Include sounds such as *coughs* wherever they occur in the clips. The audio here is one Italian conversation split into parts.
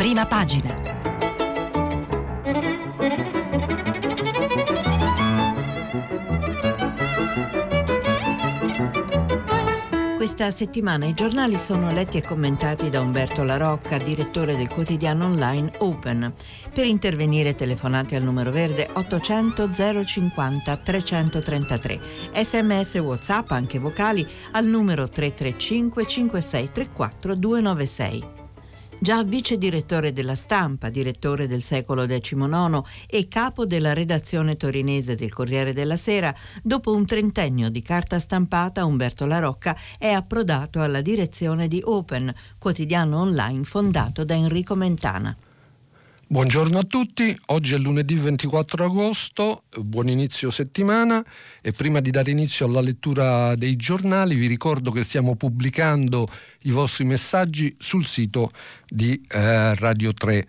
prima pagina. Questa settimana i giornali sono letti e commentati da Umberto La Rocca, direttore del quotidiano online Open. Per intervenire telefonate al numero verde 800 050 333. Sms WhatsApp anche vocali al numero 335 5634 296 già vice direttore della stampa, direttore del secolo XIX e capo della redazione torinese del Corriere della Sera, dopo un trentennio di carta stampata Umberto La Rocca è approdato alla direzione di Open, quotidiano online fondato da Enrico Mentana. Buongiorno a tutti, oggi è lunedì 24 agosto, buon inizio settimana. E prima di dare inizio alla lettura dei giornali vi ricordo che stiamo pubblicando i vostri messaggi sul sito di eh, Radio 3.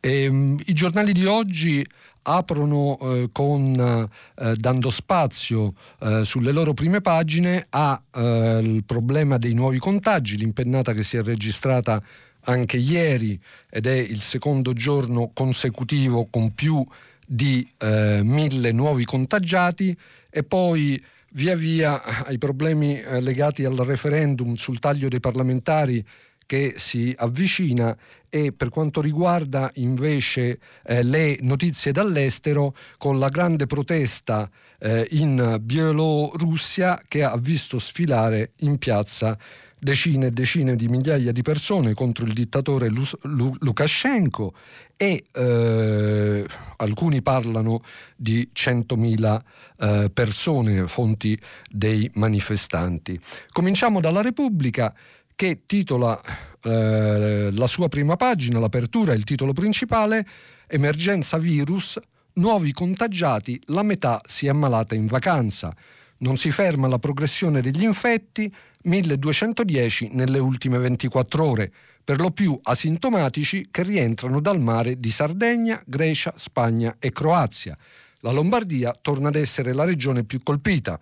E, um, I giornali di oggi aprono eh, con, eh, dando spazio eh, sulle loro prime pagine al eh, problema dei nuovi contagi, l'impennata che si è registrata anche ieri ed è il secondo giorno consecutivo con più di eh, mille nuovi contagiati e poi via via ai problemi eh, legati al referendum sul taglio dei parlamentari che si avvicina e per quanto riguarda invece eh, le notizie dall'estero con la grande protesta eh, in Bielorussia che ha visto sfilare in piazza decine e decine di migliaia di persone contro il dittatore Lukashenko e eh, alcuni parlano di 100.000 eh, persone, fonti dei manifestanti. Cominciamo dalla Repubblica che titola eh, la sua prima pagina, l'apertura, il titolo principale, Emergenza virus, nuovi contagiati, la metà si è ammalata in vacanza. Non si ferma la progressione degli infetti, 1210 nelle ultime 24 ore, per lo più asintomatici che rientrano dal mare di Sardegna, Grecia, Spagna e Croazia. La Lombardia torna ad essere la regione più colpita.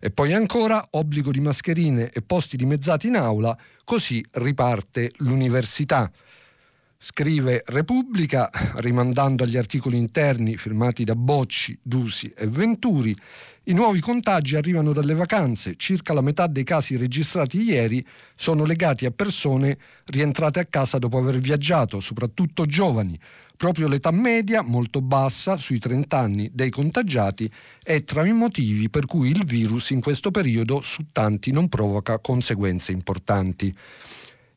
E poi ancora obbligo di mascherine e posti dimezzati in aula, così riparte l'università. Scrive Repubblica, rimandando agli articoli interni firmati da Bocci, Dusi e Venturi, i nuovi contagi arrivano dalle vacanze, circa la metà dei casi registrati ieri sono legati a persone rientrate a casa dopo aver viaggiato, soprattutto giovani. Proprio l'età media, molto bassa, sui 30 anni, dei contagiati è tra i motivi per cui il virus in questo periodo su tanti non provoca conseguenze importanti.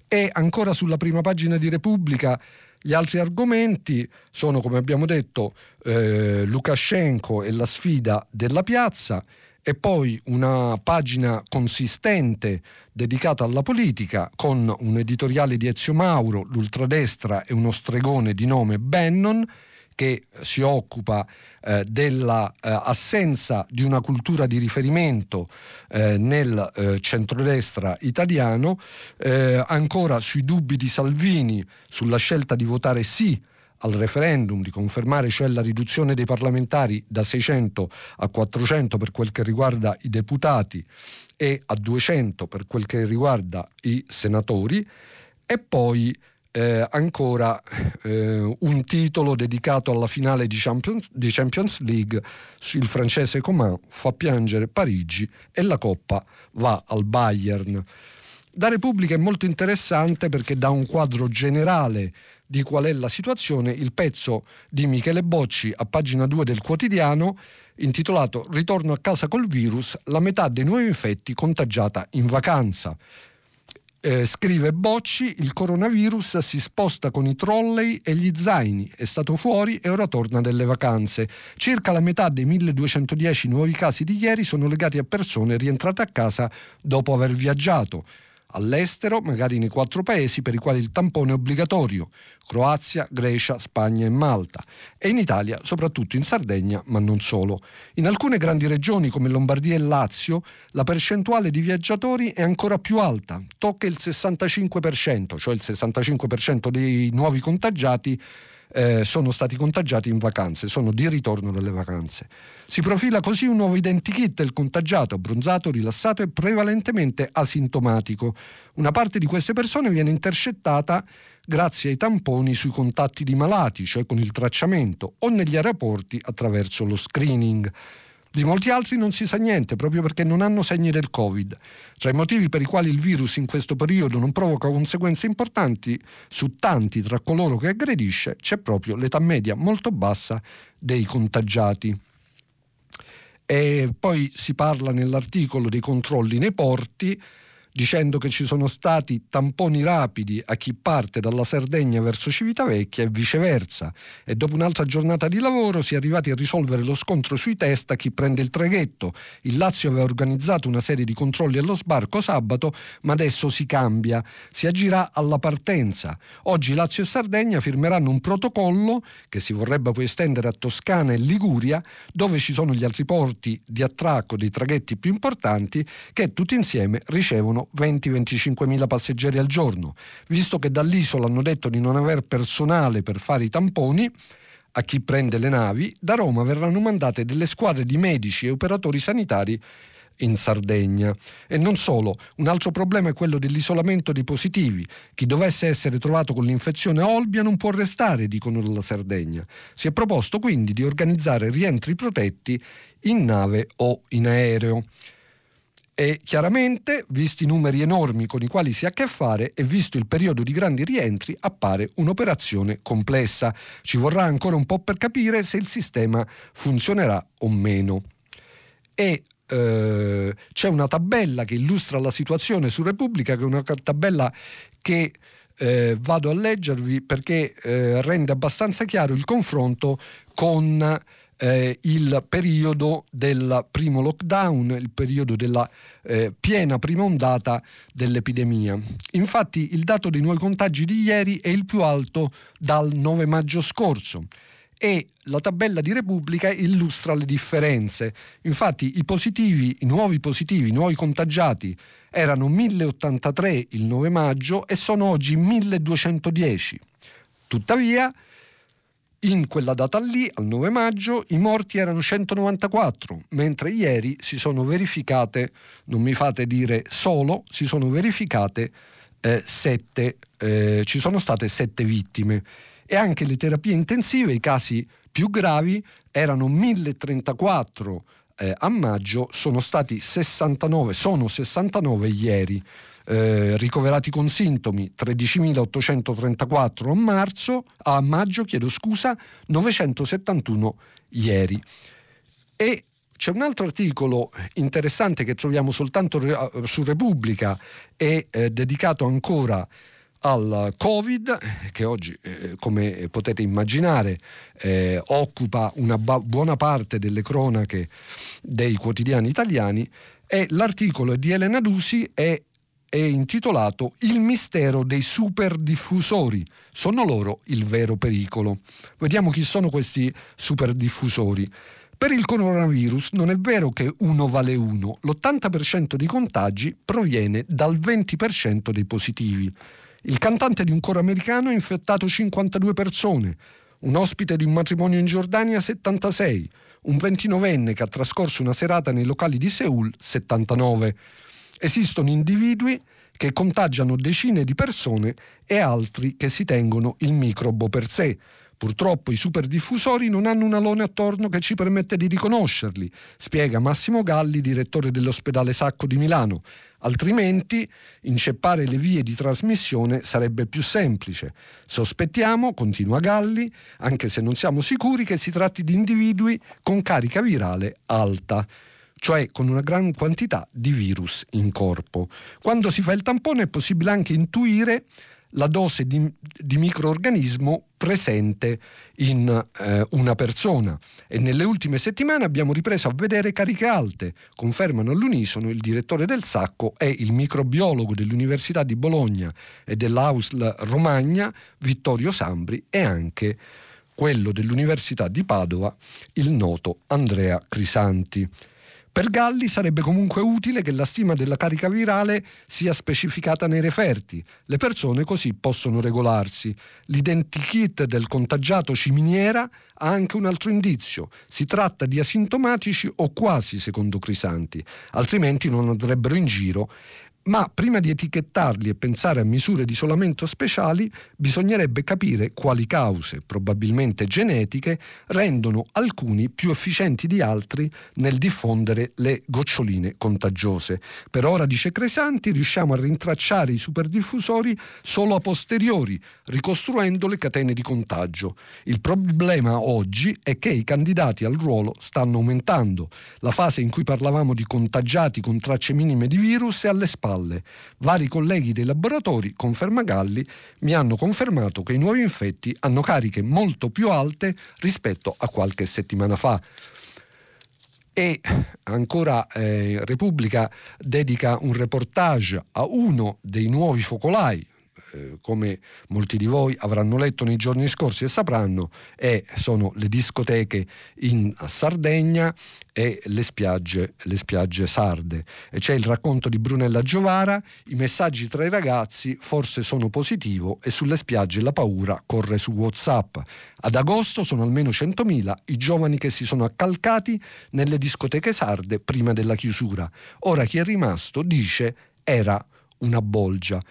E ancora sulla prima pagina di Repubblica gli altri argomenti sono, come abbiamo detto, eh, Lukashenko e la sfida della piazza e poi una pagina consistente dedicata alla politica con un editoriale di Ezio Mauro, l'ultradestra e uno stregone di nome Bannon che si occupa eh, dell'assenza eh, di una cultura di riferimento eh, nel eh, centrodestra italiano, eh, ancora sui dubbi di Salvini sulla scelta di votare sì al referendum, di confermare cioè la riduzione dei parlamentari da 600 a 400 per quel che riguarda i deputati e a 200 per quel che riguarda i senatori, e poi eh, ancora eh, un titolo dedicato alla finale di Champions, di Champions, League, il francese Coman fa piangere Parigi e la coppa va al Bayern. Da Repubblica è molto interessante perché dà un quadro generale di qual è la situazione il pezzo di Michele Bocci a pagina 2 del quotidiano intitolato Ritorno a casa col virus, la metà dei nuovi infetti contagiata in vacanza. Eh, scrive Bocci, il coronavirus si sposta con i trolley e gli zaini, è stato fuori e ora torna dalle vacanze. Circa la metà dei 1210 nuovi casi di ieri sono legati a persone rientrate a casa dopo aver viaggiato all'estero, magari nei quattro paesi per i quali il tampone è obbligatorio, Croazia, Grecia, Spagna e Malta, e in Italia, soprattutto in Sardegna, ma non solo. In alcune grandi regioni come Lombardia e Lazio, la percentuale di viaggiatori è ancora più alta, tocca il 65%, cioè il 65% dei nuovi contagiati eh, sono stati contagiati in vacanze, sono di ritorno dalle vacanze. Si profila così un nuovo identikit del contagiato, abbronzato, rilassato e prevalentemente asintomatico. Una parte di queste persone viene intercettata grazie ai tamponi sui contatti di malati, cioè con il tracciamento, o negli aeroporti attraverso lo screening. Di molti altri non si sa niente proprio perché non hanno segni del Covid. Tra i motivi per i quali il virus in questo periodo non provoca conseguenze importanti su tanti tra coloro che aggredisce c'è proprio l'età media molto bassa dei contagiati. E poi si parla nell'articolo dei controlli nei porti dicendo che ci sono stati tamponi rapidi a chi parte dalla Sardegna verso Civitavecchia e viceversa e dopo un'altra giornata di lavoro si è arrivati a risolvere lo scontro sui test a chi prende il traghetto. Il Lazio aveva organizzato una serie di controlli allo sbarco sabato, ma adesso si cambia, si agirà alla partenza. Oggi Lazio e Sardegna firmeranno un protocollo che si vorrebbe poi estendere a Toscana e Liguria, dove ci sono gli altri porti di attracco dei traghetti più importanti che tutti insieme ricevono 20-25 mila passeggeri al giorno. Visto che dall'isola hanno detto di non aver personale per fare i tamponi, a chi prende le navi, da Roma verranno mandate delle squadre di medici e operatori sanitari in Sardegna. E non solo, un altro problema è quello dell'isolamento dei positivi. Chi dovesse essere trovato con l'infezione a Olbia non può restare, dicono dalla Sardegna. Si è proposto quindi di organizzare rientri protetti in nave o in aereo. E chiaramente, visti i numeri enormi con i quali si ha a che fare e visto il periodo di grandi rientri, appare un'operazione complessa. Ci vorrà ancora un po' per capire se il sistema funzionerà o meno. E eh, c'è una tabella che illustra la situazione su Repubblica, che è una tabella che eh, vado a leggervi perché eh, rende abbastanza chiaro il confronto con eh, il periodo del primo lockdown, il periodo della eh, piena prima ondata dell'epidemia. Infatti il dato dei nuovi contagi di ieri è il più alto dal 9 maggio scorso e la tabella di Repubblica illustra le differenze. Infatti i positivi, i nuovi positivi, i nuovi contagiati erano 1083 il 9 maggio e sono oggi 1210. Tuttavia in quella data lì, al 9 maggio, i morti erano 194, mentre ieri si sono verificate, non mi fate dire solo, si sono verificate eh, sette, eh, ci sono state sette vittime. E anche le terapie intensive, i casi più gravi, erano 1034 eh, a maggio, sono stati 69, sono 69 ieri eh, ricoverati con sintomi 13.834 a, marzo, a maggio, chiedo scusa, 971 ieri. E c'è un altro articolo interessante che troviamo soltanto su Repubblica e eh, dedicato ancora al Covid, che oggi, eh, come potete immaginare, eh, occupa una ba- buona parte delle cronache dei quotidiani italiani, e l'articolo di Elena Dusi è è intitolato Il mistero dei superdiffusori. Sono loro il vero pericolo. Vediamo chi sono questi superdiffusori. Per il coronavirus non è vero che uno vale uno, l'80% dei contagi proviene dal 20% dei positivi. Il cantante di un coro americano ha infettato 52 persone, un ospite di un matrimonio in Giordania 76, un 29enne che ha trascorso una serata nei locali di Seoul 79. Esistono individui che contagiano decine di persone e altri che si tengono il microbo per sé. Purtroppo i superdiffusori non hanno un alone attorno che ci permette di riconoscerli, spiega Massimo Galli, direttore dell'ospedale Sacco di Milano. Altrimenti inceppare le vie di trasmissione sarebbe più semplice. Sospettiamo, continua Galli, anche se non siamo sicuri che si tratti di individui con carica virale alta cioè con una gran quantità di virus in corpo. Quando si fa il tampone è possibile anche intuire la dose di, di microorganismo presente in eh, una persona e nelle ultime settimane abbiamo ripreso a vedere cariche alte, confermano all'unisono il direttore del Sacco e il microbiologo dell'Università di Bologna e dell'Ausl Romagna, Vittorio Sambri e anche quello dell'Università di Padova, il noto Andrea Crisanti. Per Galli sarebbe comunque utile che la stima della carica virale sia specificata nei referti. Le persone così possono regolarsi. L'identikit del contagiato ciminiera ha anche un altro indizio. Si tratta di asintomatici o quasi secondo Crisanti, altrimenti non andrebbero in giro ma prima di etichettarli e pensare a misure di isolamento speciali bisognerebbe capire quali cause, probabilmente genetiche, rendono alcuni più efficienti di altri nel diffondere le goccioline contagiose. Per ora, dice Cresanti, riusciamo a rintracciare i superdiffusori solo a posteriori, ricostruendo le catene di contagio. Il problema oggi è che i candidati al ruolo stanno aumentando. La fase in cui parlavamo di contagiati con tracce minime di virus è alle spalle spalle. Vari colleghi dei laboratori, conferma Galli, mi hanno confermato che i nuovi infetti hanno cariche molto più alte rispetto a qualche settimana fa. E ancora eh, Repubblica dedica un reportage a uno dei nuovi focolai, eh, come molti di voi avranno letto nei giorni scorsi e sapranno, è, sono le discoteche in Sardegna e le spiagge, le spiagge sarde. E c'è il racconto di Brunella Giovara, i messaggi tra i ragazzi forse sono positivo e sulle spiagge la paura corre su Whatsapp. Ad agosto sono almeno 100.000 i giovani che si sono accalcati nelle discoteche sarde prima della chiusura. Ora chi è rimasto dice era una bolgia.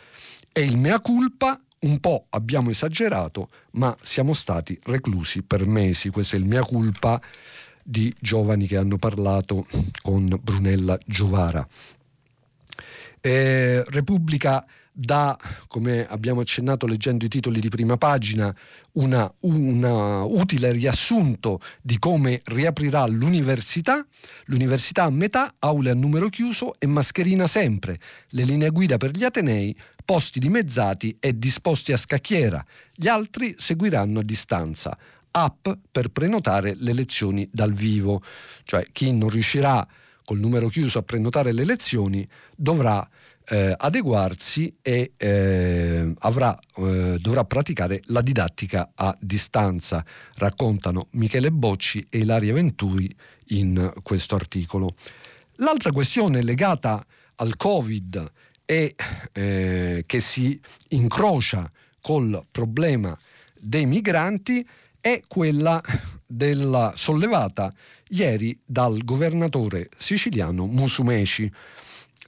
E il mea culpa un po' abbiamo esagerato, ma siamo stati reclusi per mesi. Questo è il mea culpa di giovani che hanno parlato con Brunella Giovara. Eh, Repubblica dà, come abbiamo accennato leggendo i titoli di prima pagina, un utile riassunto di come riaprirà l'università. L'università a metà, aule a numero chiuso e mascherina sempre. Le linee guida per gli Atenei, posti dimezzati e disposti a scacchiera. Gli altri seguiranno a distanza app per prenotare le lezioni dal vivo, cioè chi non riuscirà col numero chiuso a prenotare le lezioni dovrà eh, adeguarsi e eh, avrà, eh, dovrà praticare la didattica a distanza, raccontano Michele Bocci e Ilaria Venturi in questo articolo. L'altra questione legata al Covid e eh, che si incrocia col problema dei migranti è quella della sollevata ieri dal governatore siciliano Musumeci.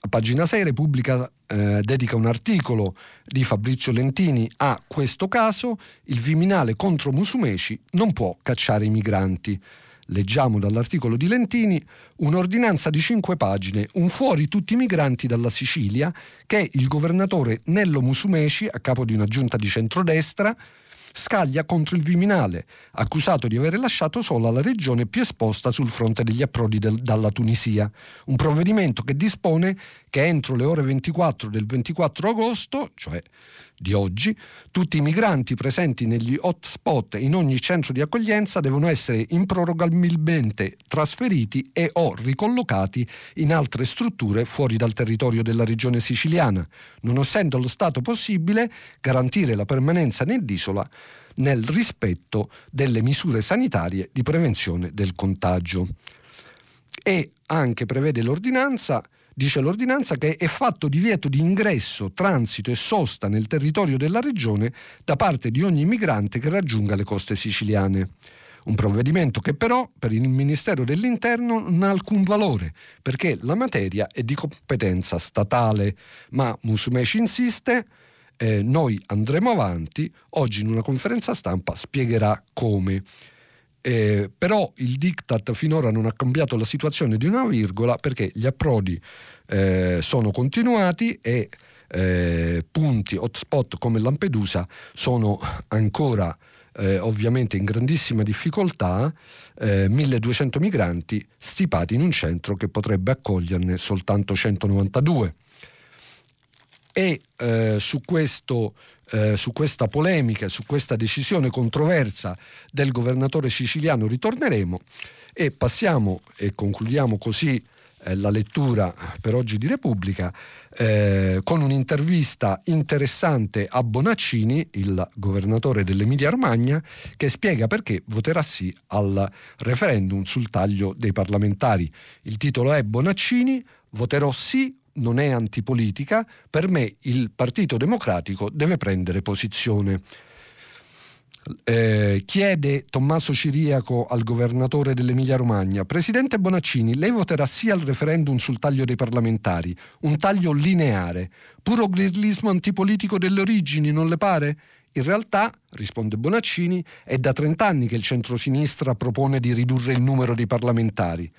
A pagina 6 Repubblica eh, dedica un articolo di Fabrizio Lentini a questo caso, il Viminale contro Musumeci non può cacciare i migranti. Leggiamo dall'articolo di Lentini un'ordinanza di cinque pagine, un fuori tutti i migranti dalla Sicilia, che il governatore Nello Musumeci, a capo di una giunta di centrodestra, scaglia contro il Viminale, accusato di aver lasciato sola la regione più esposta sul fronte degli approdi del, dalla Tunisia. Un provvedimento che dispone che entro le ore 24 del 24 agosto, cioè di oggi, tutti i migranti presenti negli hotspot in ogni centro di accoglienza devono essere improrogabilmente trasferiti e o ricollocati in altre strutture fuori dal territorio della regione siciliana, non essendo allo Stato possibile garantire la permanenza nell'isola nel rispetto delle misure sanitarie di prevenzione del contagio. E anche prevede l'ordinanza dice l'ordinanza che è fatto divieto di ingresso, transito e sosta nel territorio della regione da parte di ogni migrante che raggiunga le coste siciliane. Un provvedimento che però per il Ministero dell'Interno non ha alcun valore, perché la materia è di competenza statale, ma Musumeci insiste, eh, noi andremo avanti, oggi in una conferenza stampa spiegherà come. Eh, però il diktat finora non ha cambiato la situazione di una virgola perché gli approdi eh, sono continuati e eh, punti hotspot come Lampedusa sono ancora eh, ovviamente in grandissima difficoltà, 1200 eh, migranti stipati in un centro che potrebbe accoglierne soltanto 192. E eh, su questo eh, su questa polemica, su questa decisione controversa del governatore siciliano ritorneremo e passiamo e concludiamo così eh, la lettura per oggi di Repubblica, eh, con un'intervista interessante a Bonaccini, il governatore dell'Emilia Romagna, che spiega perché voterà sì al referendum sul taglio dei parlamentari. Il titolo è Bonaccini, voterò sì non è antipolitica, per me il Partito Democratico deve prendere posizione. Eh, chiede Tommaso Ciriaco al governatore dell'Emilia Romagna, Presidente Bonaccini, lei voterà sì al referendum sul taglio dei parlamentari, un taglio lineare, puro grillismo antipolitico delle origini, non le pare? In realtà, risponde Bonaccini, è da 30 anni che il centrosinistra propone di ridurre il numero dei parlamentari.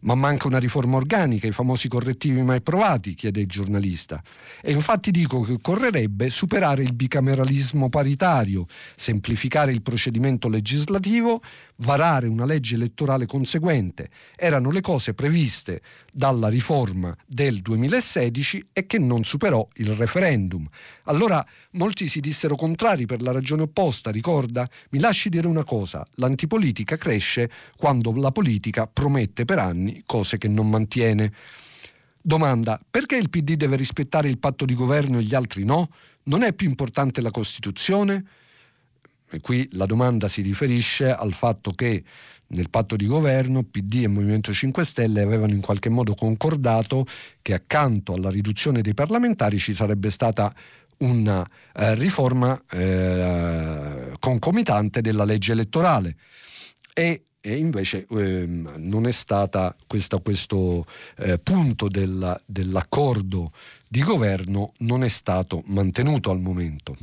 Ma manca una riforma organica, i famosi correttivi mai provati, chiede il giornalista. E infatti dico che occorrerebbe superare il bicameralismo paritario, semplificare il procedimento legislativo, varare una legge elettorale conseguente. Erano le cose previste dalla riforma del 2016 e che non superò il referendum. Allora molti si dissero contrari per la ragione opposta, ricorda? Mi lasci dire una cosa, l'antipolitica cresce quando la politica promette per anni cose che non mantiene. Domanda, perché il PD deve rispettare il patto di governo e gli altri no? Non è più importante la Costituzione? E qui la domanda si riferisce al fatto che nel patto di governo PD e Movimento 5 Stelle avevano in qualche modo concordato che accanto alla riduzione dei parlamentari ci sarebbe stata una eh, riforma eh, concomitante della legge elettorale e, e invece eh, non è stata questa, questo eh, punto della, dell'accordo di governo non è stato mantenuto al momento.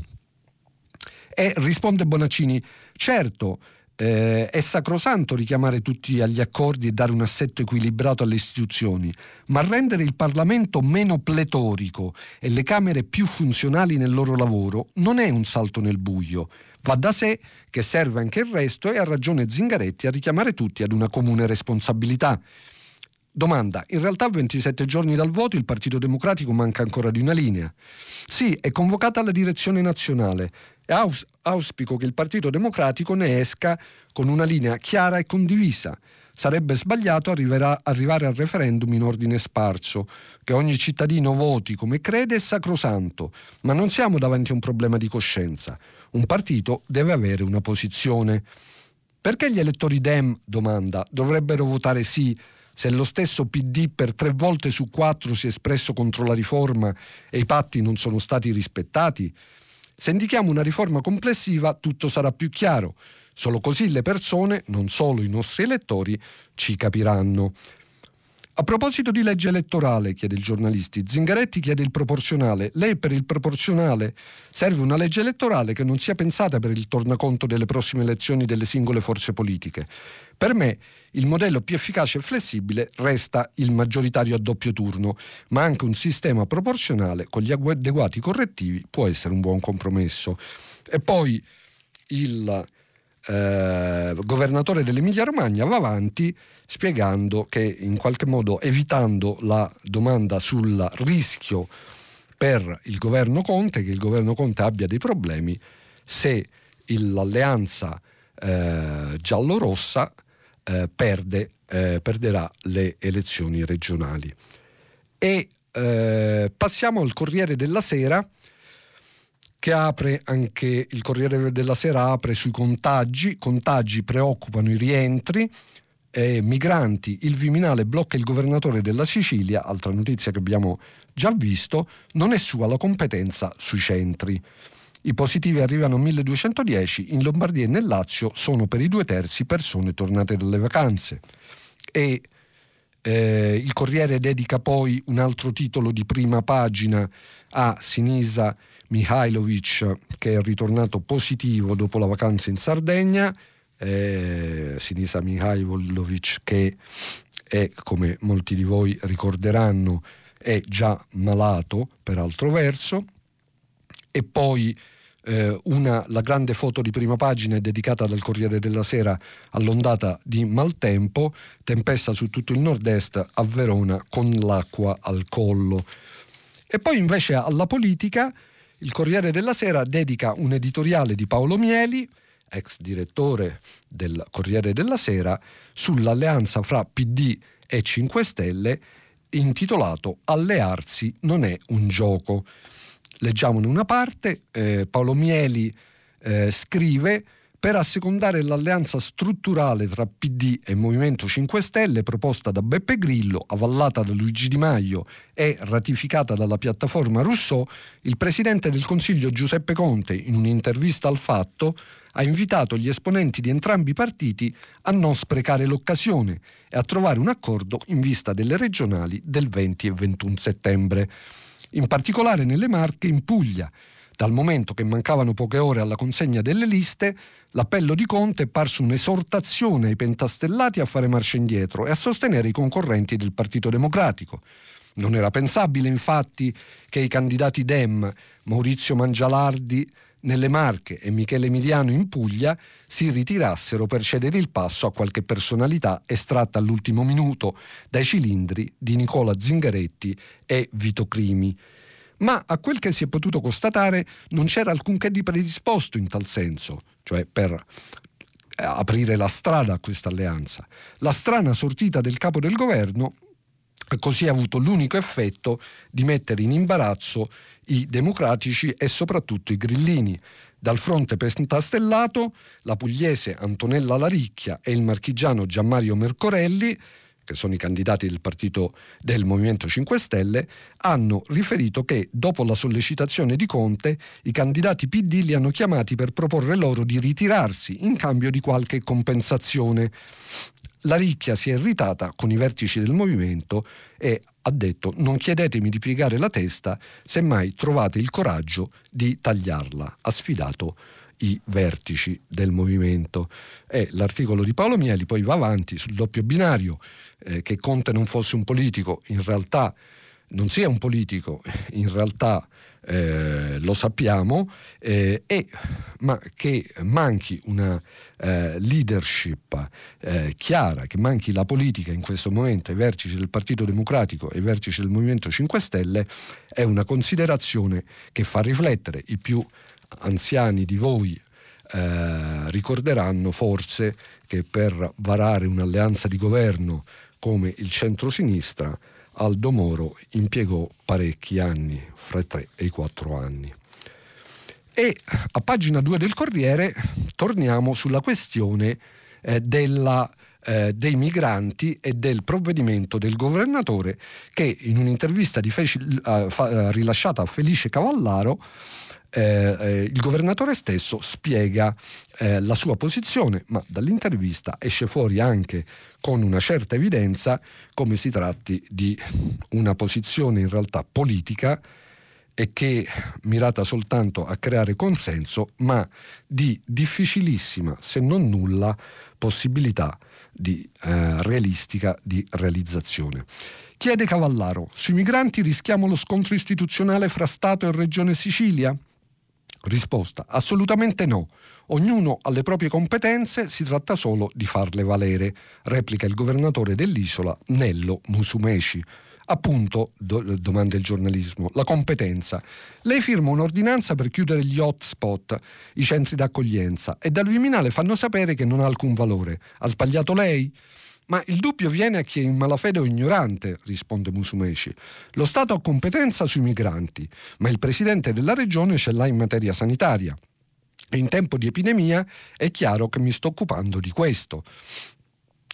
E risponde Bonaccini, certo, eh, è sacrosanto richiamare tutti agli accordi e dare un assetto equilibrato alle istituzioni, ma rendere il Parlamento meno pletorico e le Camere più funzionali nel loro lavoro non è un salto nel buio. Va da sé che serve anche il resto e ha ragione Zingaretti a richiamare tutti ad una comune responsabilità. Domanda, in realtà a 27 giorni dal voto il Partito Democratico manca ancora di una linea. Sì, è convocata la direzione nazionale aus- auspico che il Partito Democratico ne esca con una linea chiara e condivisa. Sarebbe sbagliato arrivare al referendum in ordine sparso, che ogni cittadino voti come crede è sacrosanto, ma non siamo davanti a un problema di coscienza. Un partito deve avere una posizione. Perché gli elettori Dem, domanda, dovrebbero votare sì se lo stesso PD per tre volte su quattro si è espresso contro la riforma e i patti non sono stati rispettati? Se indichiamo una riforma complessiva tutto sarà più chiaro. Solo così le persone, non solo i nostri elettori, ci capiranno. A proposito di legge elettorale, chiede il giornalista, Zingaretti chiede il proporzionale. Lei per il proporzionale serve una legge elettorale che non sia pensata per il tornaconto delle prossime elezioni delle singole forze politiche. Per me il modello più efficace e flessibile resta il maggioritario a doppio turno, ma anche un sistema proporzionale con gli adeguati correttivi può essere un buon compromesso. E poi il eh, governatore dell'Emilia Romagna va avanti spiegando che in qualche modo evitando la domanda sul rischio per il governo Conte, che il governo Conte abbia dei problemi se l'alleanza eh, giallo-rossa eh, perde, eh, perderà le elezioni regionali. E eh, passiamo al Corriere della Sera che apre anche il Corriere della Sera apre sui contagi, contagi preoccupano i rientri, migranti, il Viminale blocca il governatore della Sicilia, altra notizia che abbiamo già visto, non è sua la competenza sui centri. I positivi arrivano a 1210, in Lombardia e nel Lazio sono per i due terzi persone tornate dalle vacanze. E eh, il Corriere dedica poi un altro titolo di prima pagina a Sinisa Mihailovic che è ritornato positivo dopo la vacanza in Sardegna, eh, Sinisa Mihailovic che è, come molti di voi ricorderanno, è già malato per altro verso, e poi eh, una, la grande foto di prima pagina è dedicata dal Corriere della Sera all'ondata di maltempo, tempesta su tutto il nord-est a Verona con l'acqua al collo. E poi invece alla politica il Corriere della Sera dedica un editoriale di Paolo Mieli, ex direttore del Corriere della Sera, sull'alleanza fra PD e 5 Stelle intitolato Allearsi non è un gioco. Leggiamo in una parte, eh, Paolo Mieli eh, scrive per assecondare l'alleanza strutturale tra PD e Movimento 5 Stelle proposta da Beppe Grillo, avallata da Luigi Di Maio e ratificata dalla piattaforma Rousseau, il Presidente del Consiglio Giuseppe Conte, in un'intervista al Fatto, ha invitato gli esponenti di entrambi i partiti a non sprecare l'occasione e a trovare un accordo in vista delle regionali del 20 e 21 settembre. In particolare nelle Marche, in Puglia, dal momento che mancavano poche ore alla consegna delle liste, l'appello di Conte è parso un'esortazione ai pentastellati a fare marcia indietro e a sostenere i concorrenti del Partito Democratico. Non era pensabile, infatti, che i candidati Dem, Maurizio Mangialardi nelle Marche e Michele Emiliano in Puglia si ritirassero per cedere il passo a qualche personalità estratta all'ultimo minuto dai cilindri di Nicola Zingaretti e Vito Crimi ma a quel che si è potuto constatare non c'era alcunché di predisposto in tal senso, cioè per eh, aprire la strada a questa alleanza. La strana sortita del capo del governo ha così avuto l'unico effetto di mettere in imbarazzo i democratici e soprattutto i grillini. Dal fronte pentastellato, la pugliese Antonella Laricchia e il marchigiano Gianmario Mercorelli che sono i candidati del partito del Movimento 5 Stelle, hanno riferito che dopo la sollecitazione di Conte i candidati PD li hanno chiamati per proporre loro di ritirarsi in cambio di qualche compensazione. La ricchia si è irritata con i vertici del movimento e ha detto non chiedetemi di piegare la testa, semmai trovate il coraggio di tagliarla. Ha sfidato i vertici del movimento. E l'articolo di Paolo Mieli poi va avanti sul doppio binario, eh, che Conte non fosse un politico, in realtà non sia un politico, in realtà eh, lo sappiamo, eh, e, ma che manchi una eh, leadership eh, chiara, che manchi la politica in questo momento ai vertici del Partito Democratico e ai vertici del Movimento 5 Stelle, è una considerazione che fa riflettere. I più anziani di voi eh, ricorderanno forse che per varare un'alleanza di governo come il centro-sinistra Aldo Moro impiegò parecchi anni, fra i tre e i quattro anni. E a pagina 2 del Corriere torniamo sulla questione eh, della, eh, dei migranti e del provvedimento del governatore che in un'intervista Feci, eh, fa, rilasciata a Felice Cavallaro eh, eh, il governatore stesso spiega eh, la sua posizione, ma dall'intervista esce fuori anche con una certa evidenza come si tratti di una posizione in realtà politica e che mirata soltanto a creare consenso, ma di difficilissima, se non nulla, possibilità di, eh, realistica di realizzazione. Chiede Cavallaro, sui migranti rischiamo lo scontro istituzionale fra Stato e Regione Sicilia? Risposta assolutamente no. Ognuno ha le proprie competenze, si tratta solo di farle valere, replica il governatore dell'isola Nello Musumeci. Appunto, do, domanda il giornalismo, la competenza. Lei firma un'ordinanza per chiudere gli hotspot, i centri d'accoglienza, e dal Viminale fanno sapere che non ha alcun valore. Ha sbagliato lei? Ma il dubbio viene a chi è in malafede o ignorante, risponde Musumeci. Lo Stato ha competenza sui migranti, ma il presidente della regione ce l'ha in materia sanitaria. E in tempo di epidemia è chiaro che mi sto occupando di questo.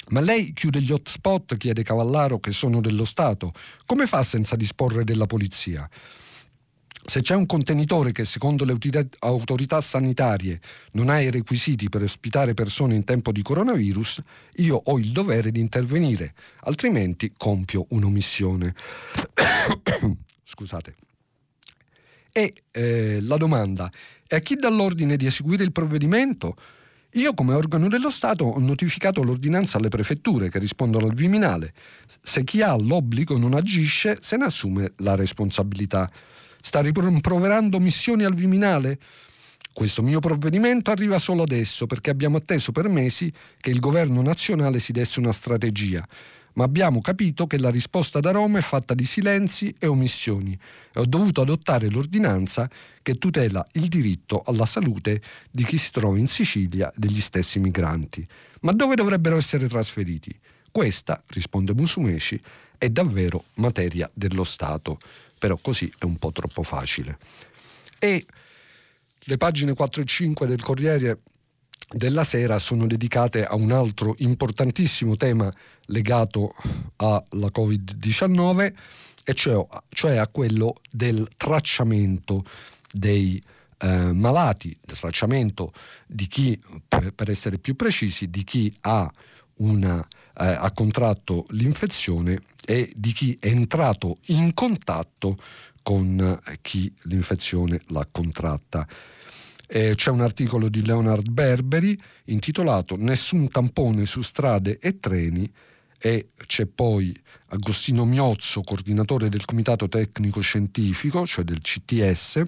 Ma lei chiude gli hotspot, chiede Cavallaro, che sono dello Stato. Come fa senza disporre della polizia? Se c'è un contenitore che secondo le autorità sanitarie non ha i requisiti per ospitare persone in tempo di coronavirus, io ho il dovere di intervenire, altrimenti compio un'omissione. *coughs* Scusate. E eh, la domanda è a chi dà l'ordine di eseguire il provvedimento? Io come organo dello Stato ho notificato l'ordinanza alle prefetture che rispondono al Viminale. Se chi ha l'obbligo non agisce, se ne assume la responsabilità. Sta rimproverando missioni al Viminale? Questo mio provvedimento arriva solo adesso perché abbiamo atteso per mesi che il governo nazionale si desse una strategia, ma abbiamo capito che la risposta da Roma è fatta di silenzi e omissioni e ho dovuto adottare l'ordinanza che tutela il diritto alla salute di chi si trova in Sicilia degli stessi migranti. Ma dove dovrebbero essere trasferiti? Questa, risponde Musumeci, è davvero materia dello Stato, però così è un po' troppo facile. E le pagine 4 e 5 del Corriere della Sera sono dedicate a un altro importantissimo tema legato alla Covid-19 e cioè, cioè a quello del tracciamento dei eh, malati, del tracciamento di chi, per essere più precisi, di chi ha, una, ha contratto l'infezione e di chi è entrato in contatto con chi l'infezione l'ha contratta. Eh, c'è un articolo di Leonard Berberi intitolato Nessun tampone su strade e treni e c'è poi Agostino Miozzo, coordinatore del Comitato Tecnico Scientifico, cioè del CTS,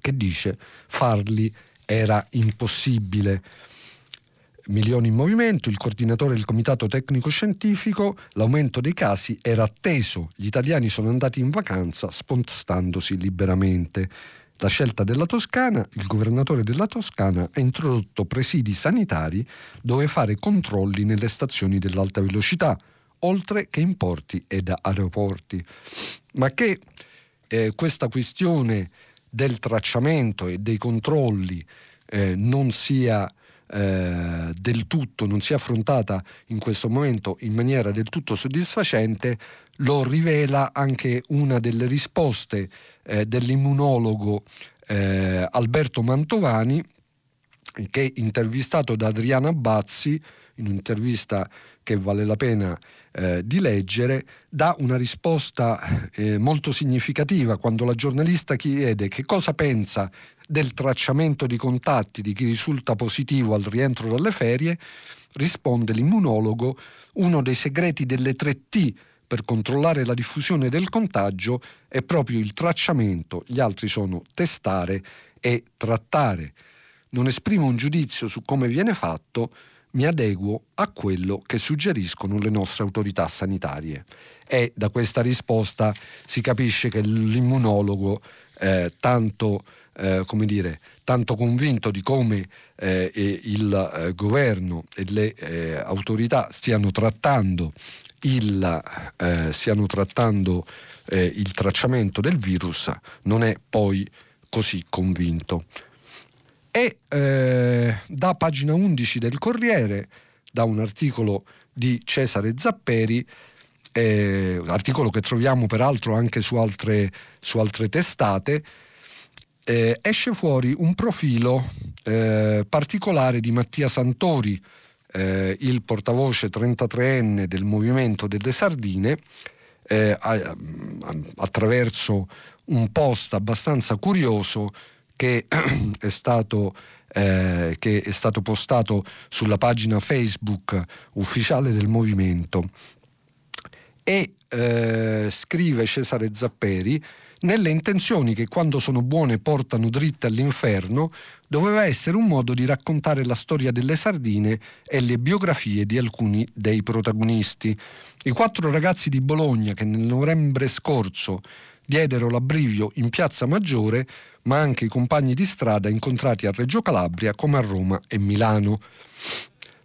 che dice farli era impossibile. Milioni in movimento, il coordinatore del Comitato Tecnico Scientifico, l'aumento dei casi era atteso, gli italiani sono andati in vacanza spostandosi liberamente. La scelta della Toscana, il governatore della Toscana ha introdotto presidi sanitari dove fare controlli nelle stazioni dell'alta velocità, oltre che in porti ed aeroporti. Ma che eh, questa questione del tracciamento e dei controlli eh, non sia eh, del tutto, non sia affrontata in questo momento in maniera del tutto soddisfacente, lo rivela anche una delle risposte eh, dell'immunologo eh, Alberto Mantovani, che intervistato da Adriana Bazzi, in un'intervista che vale la pena eh, di leggere, dà una risposta eh, molto significativa quando la giornalista chiede che cosa pensa del tracciamento di contatti di chi risulta positivo al rientro dalle ferie, risponde l'immunologo, uno dei segreti delle 3T per controllare la diffusione del contagio è proprio il tracciamento, gli altri sono testare e trattare. Non esprimo un giudizio su come viene fatto, mi adeguo a quello che suggeriscono le nostre autorità sanitarie. E da questa risposta si capisce che l'immunologo, eh, tanto, eh, come dire, tanto convinto di come eh, il eh, governo e le eh, autorità stiano trattando il, eh, stiano trattando eh, il tracciamento del virus non è poi così convinto. E da pagina 11 del Corriere, da un articolo di Cesare Zapperi, eh, articolo che troviamo peraltro anche su altre, su altre testate, eh, esce fuori un profilo eh, particolare di Mattia Santori, eh, il portavoce 33enne del Movimento delle Sardine eh, attraverso un post abbastanza curioso che *clears throat* è stato eh, che è stato postato sulla pagina Facebook ufficiale del movimento. E eh, scrive Cesare Zapperi nelle intenzioni che quando sono buone portano dritte all'inferno, doveva essere un modo di raccontare la storia delle sardine e le biografie di alcuni dei protagonisti. I quattro ragazzi di Bologna che nel novembre scorso diedero l'abbrivio in Piazza Maggiore, ma anche i compagni di strada incontrati a Reggio Calabria come a Roma e Milano.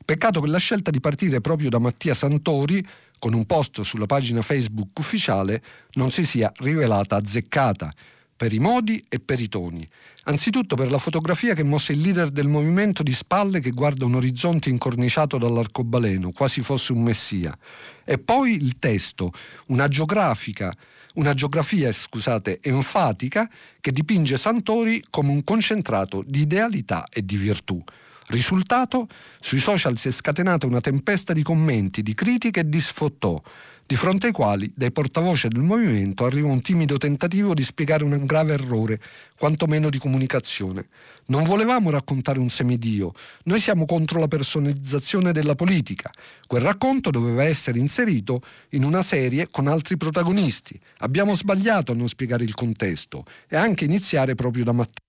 Peccato che la scelta di partire proprio da Mattia Santori con un post sulla pagina Facebook ufficiale non si sia rivelata azzeccata per i modi e per i toni. Anzitutto per la fotografia che mosse il leader del movimento di spalle che guarda un orizzonte incorniciato dall'arcobaleno, quasi fosse un messia. E poi il testo, una geografica, una geografia, scusate, enfatica che dipinge Santori come un concentrato di idealità e di virtù. Risultato? Sui social si è scatenata una tempesta di commenti, di critiche e di sfottò, di fronte ai quali dai portavoce del movimento arriva un timido tentativo di spiegare un grave errore, quantomeno di comunicazione. Non volevamo raccontare un semidio, noi siamo contro la personalizzazione della politica. Quel racconto doveva essere inserito in una serie con altri protagonisti. Abbiamo sbagliato a non spiegare il contesto e anche iniziare proprio da Matteo.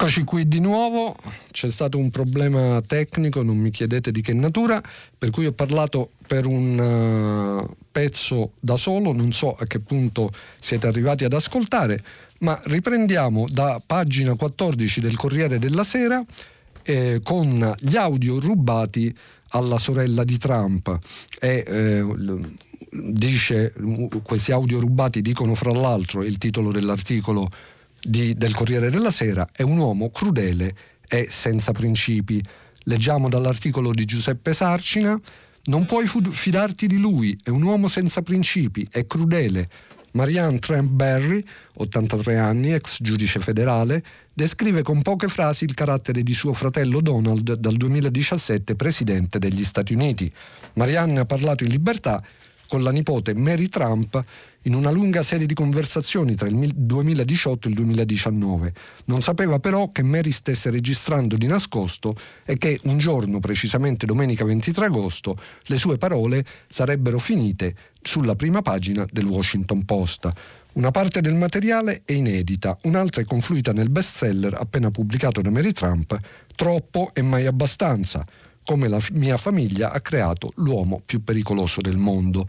Eccoci qui di nuovo, c'è stato un problema tecnico, non mi chiedete di che natura, per cui ho parlato per un uh, pezzo da solo, non so a che punto siete arrivati ad ascoltare, ma riprendiamo da pagina 14 del Corriere della Sera eh, con gli audio rubati alla sorella di Trump. E, eh, dice, questi audio rubati dicono fra l'altro, il titolo dell'articolo di, del Corriere della Sera è un uomo crudele e senza principi. Leggiamo dall'articolo di Giuseppe Sarcina, non puoi fidarti di lui, è un uomo senza principi, è crudele. Marianne Trent Barry, 83 anni, ex giudice federale, descrive con poche frasi il carattere di suo fratello Donald dal 2017 presidente degli Stati Uniti. Marianne ha parlato in libertà con la nipote Mary Trump in una lunga serie di conversazioni tra il 2018 e il 2019. Non sapeva però che Mary stesse registrando di nascosto e che un giorno, precisamente domenica 23 agosto, le sue parole sarebbero finite sulla prima pagina del Washington Post. Una parte del materiale è inedita, un'altra è confluita nel bestseller appena pubblicato da Mary Trump, Troppo e mai abbastanza come la mia famiglia ha creato l'uomo più pericoloso del mondo.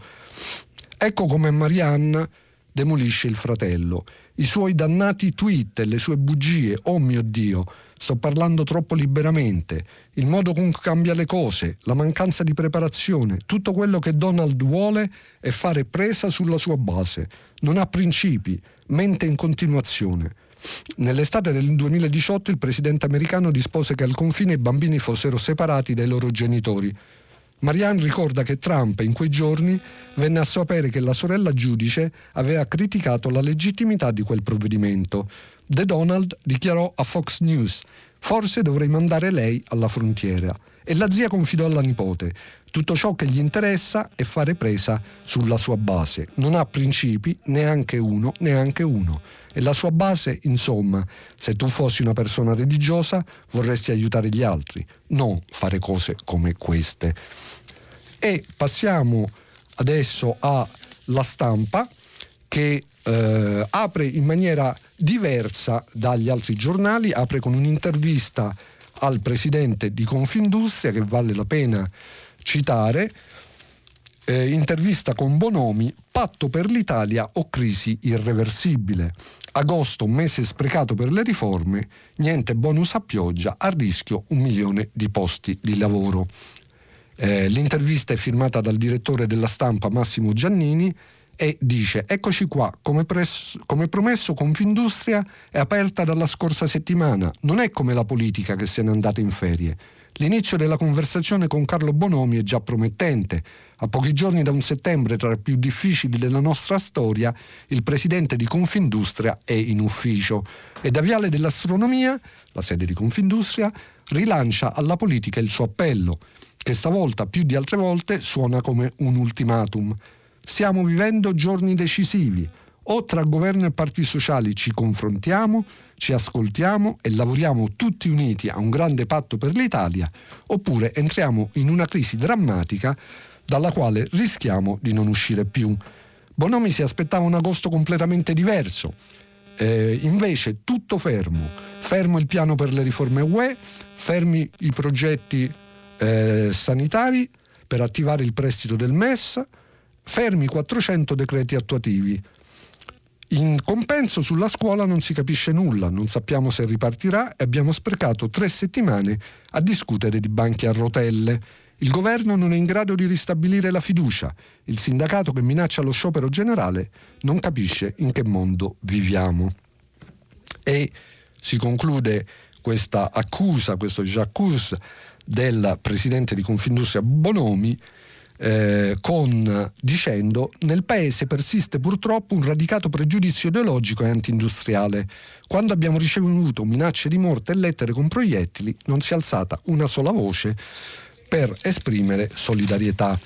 Ecco come Marianne demolisce il fratello. I suoi dannati tweet e le sue bugie, oh mio Dio, sto parlando troppo liberamente, il modo con cui cambia le cose, la mancanza di preparazione, tutto quello che Donald vuole è fare presa sulla sua base. Non ha principi, mente in continuazione. Nell'estate del 2018 il presidente americano dispose che al confine i bambini fossero separati dai loro genitori. Marianne ricorda che Trump in quei giorni venne a sapere che la sorella giudice aveva criticato la legittimità di quel provvedimento. The Donald dichiarò a Fox News: Forse dovrei mandare lei alla frontiera. E la zia confidò alla nipote: Tutto ciò che gli interessa è fare presa sulla sua base. Non ha principi, neanche uno, neanche uno. E la sua base, insomma, se tu fossi una persona religiosa, vorresti aiutare gli altri, non fare cose come queste. E passiamo adesso alla stampa che eh, apre in maniera diversa dagli altri giornali, apre con un'intervista al presidente di Confindustria che vale la pena citare, eh, intervista con Bonomi, patto per l'Italia o crisi irreversibile. Agosto, un mese sprecato per le riforme, niente bonus a pioggia, a rischio un milione di posti di lavoro. Eh, l'intervista è firmata dal direttore della stampa Massimo Giannini e dice eccoci qua, come, pres- come promesso Confindustria è aperta dalla scorsa settimana, non è come la politica che se n'è andata in ferie. L'inizio della conversazione con Carlo Bonomi è già promettente. A pochi giorni da un settembre tra i più difficili della nostra storia, il presidente di Confindustria è in ufficio e da Viale dell'Astronomia, la sede di Confindustria, rilancia alla politica il suo appello, che stavolta più di altre volte suona come un ultimatum. Stiamo vivendo giorni decisivi. O tra governo e parti sociali ci confrontiamo, ci ascoltiamo e lavoriamo tutti uniti a un grande patto per l'Italia, oppure entriamo in una crisi drammatica dalla quale rischiamo di non uscire più. Bonomi si aspettava un agosto completamente diverso. Eh, invece tutto fermo. Fermo il piano per le riforme UE, fermi i progetti eh, sanitari per attivare il prestito del MES, fermi 400 decreti attuativi. In compenso sulla scuola non si capisce nulla, non sappiamo se ripartirà e abbiamo sprecato tre settimane a discutere di banchi a rotelle. Il governo non è in grado di ristabilire la fiducia. Il sindacato che minaccia lo sciopero generale non capisce in che mondo viviamo. E si conclude questa accusa, questo j'accuse del presidente di Confindustria Bonomi eh, con, dicendo nel paese persiste purtroppo un radicato pregiudizio ideologico e anti-industriale. Quando abbiamo ricevuto minacce di morte e lettere con proiettili non si è alzata una sola voce per esprimere solidarietà.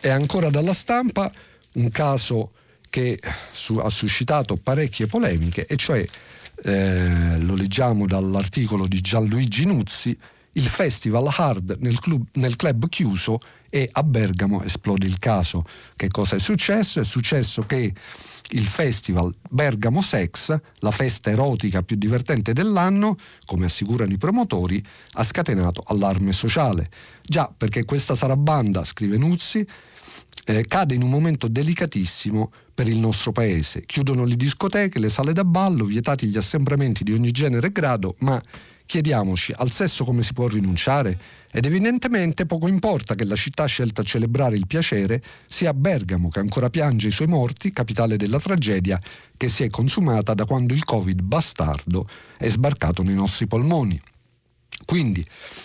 E ancora dalla stampa un caso che su, ha suscitato parecchie polemiche, e cioè eh, lo leggiamo dall'articolo di Gianluigi Nuzzi, il festival hard nel club, nel club chiuso e a Bergamo esplode il caso. Che cosa è successo? È successo che il festival Bergamo Sex, la festa erotica più divertente dell'anno, come assicurano i promotori, ha scatenato allarme sociale. Già perché questa sarabanda, scrive Nuzzi, eh, cade in un momento delicatissimo per il nostro paese. Chiudono le discoteche, le sale da ballo, vietati gli assembramenti di ogni genere e grado, ma chiediamoci al sesso come si può rinunciare? Ed evidentemente poco importa che la città scelta a celebrare il piacere sia Bergamo, che ancora piange i suoi morti, capitale della tragedia che si è consumata da quando il Covid bastardo è sbarcato nei nostri polmoni. Quindi,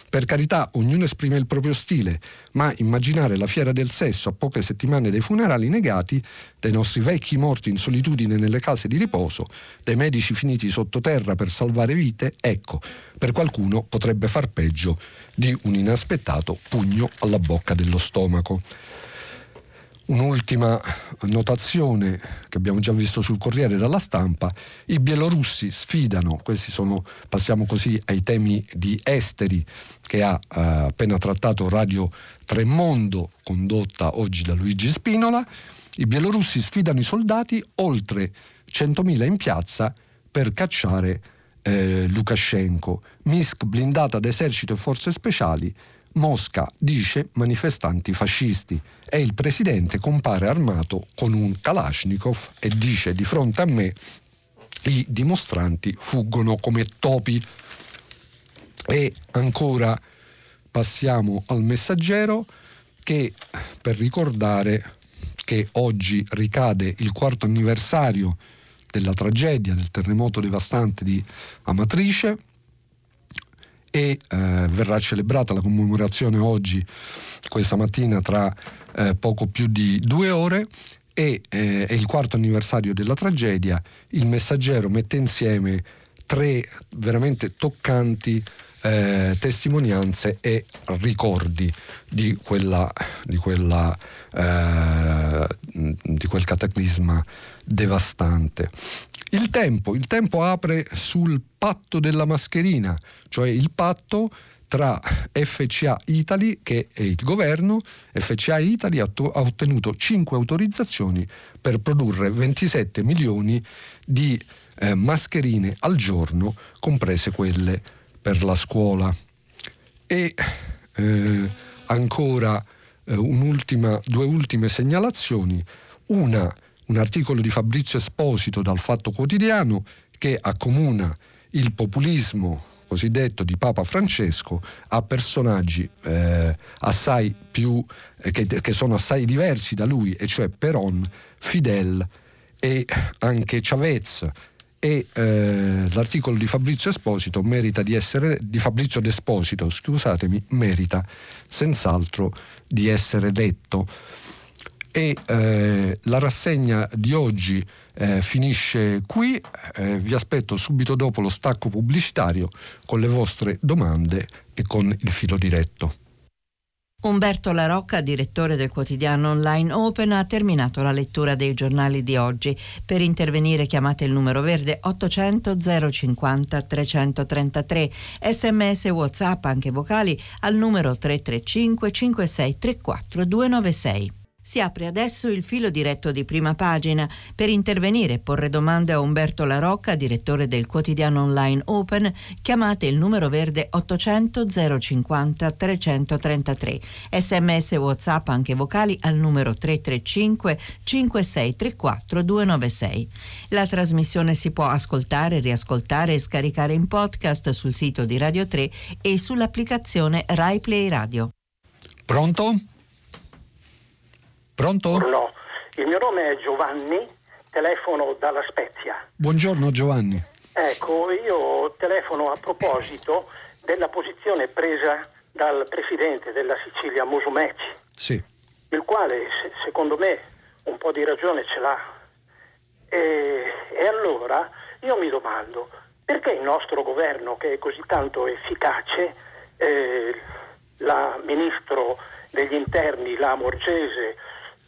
per carità, ognuno esprime il proprio stile, ma immaginare la fiera del sesso a poche settimane dai funerali negati, dei nostri vecchi morti in solitudine nelle case di riposo, dei medici finiti sottoterra per salvare vite, ecco, per qualcuno potrebbe far peggio di un inaspettato pugno alla bocca dello stomaco. Un'ultima notazione che abbiamo già visto sul Corriere dalla stampa, i bielorussi sfidano, questi sono, passiamo così ai temi di esteri che ha eh, appena trattato Radio Tremondo, condotta oggi da Luigi Spinola, i bielorussi sfidano i soldati oltre 100.000 in piazza per cacciare eh, Lukashenko, Minsk blindata da esercito e forze speciali, Mosca dice manifestanti fascisti e il presidente compare armato con un Kalashnikov e dice di fronte a me i dimostranti fuggono come topi. E ancora passiamo al messaggero che per ricordare che oggi ricade il quarto anniversario della tragedia del terremoto devastante di Amatrice, e eh, verrà celebrata la commemorazione oggi, questa mattina, tra eh, poco più di due ore e eh, è il quarto anniversario della tragedia. Il messaggero mette insieme tre veramente toccanti eh, testimonianze e ricordi di, quella, di, quella, eh, di quel cataclisma devastante. Il tempo, il tempo apre sul patto della mascherina, cioè il patto tra FCA Italy, che è il governo, FCA Italy ha, ottenuto 5 autorizzazioni per produrre 27 milioni di eh, mascherine al giorno, comprese quelle per la scuola. E eh, ancora eh, due ultime segnalazioni. Una un articolo di Fabrizio Esposito dal Fatto Quotidiano che accomuna il populismo cosiddetto di Papa Francesco a personaggi eh, assai più, eh, che, che, sono assai diversi da lui, e cioè Peron, Fidel e anche Chavez. E eh, l'articolo di Fabrizio Esposito merita di essere, di Fabrizio D'Esposito, scusatemi, merita senz'altro di essere letto e eh, la rassegna di oggi eh, finisce qui, eh, vi aspetto subito dopo lo stacco pubblicitario con le vostre domande e con il filo diretto. Umberto La Rocca, direttore del quotidiano online Open, ha terminato la lettura dei giornali di oggi. Per intervenire chiamate il numero verde 800 050 333, sms whatsapp anche vocali al numero 335 5634 296. Si apre adesso il filo diretto di prima pagina. Per intervenire e porre domande a Umberto La Rocca, direttore del quotidiano online Open, chiamate il numero verde 800 050 333. Sms WhatsApp anche vocali al numero 335 5634 296. La trasmissione si può ascoltare, riascoltare e scaricare in podcast sul sito di Radio 3 e sull'applicazione Rai Play Radio. Pronto? Pronto? No, il mio nome è Giovanni, telefono dalla Spezia. Buongiorno Giovanni. Ecco, io telefono a proposito della posizione presa dal presidente della Sicilia Musumeci, sì. il quale secondo me un po' di ragione ce l'ha. E, e allora io mi domando perché il nostro governo, che è così tanto efficace, eh, la ministro degli interni, la Morgese,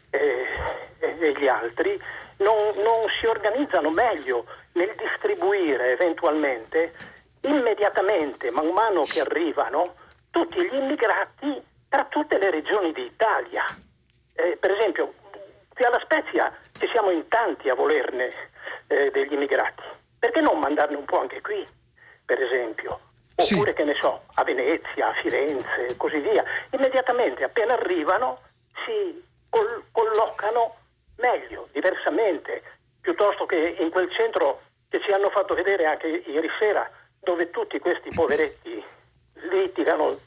e gli altri non, non si organizzano meglio nel distribuire eventualmente immediatamente, man mano che arrivano, tutti gli immigrati tra tutte le regioni d'Italia. Eh, per esempio, Qui alla Spezia ci siamo in tanti a volerne eh, degli immigrati. Perché non mandarne un po' anche qui, per esempio? Oppure, sì. che ne so, a Venezia, a Firenze e così via. Immediatamente, appena arrivano, si col- collocano meglio, diversamente, piuttosto che in quel centro che ci hanno fatto vedere anche ieri sera, dove tutti questi poveretti litigano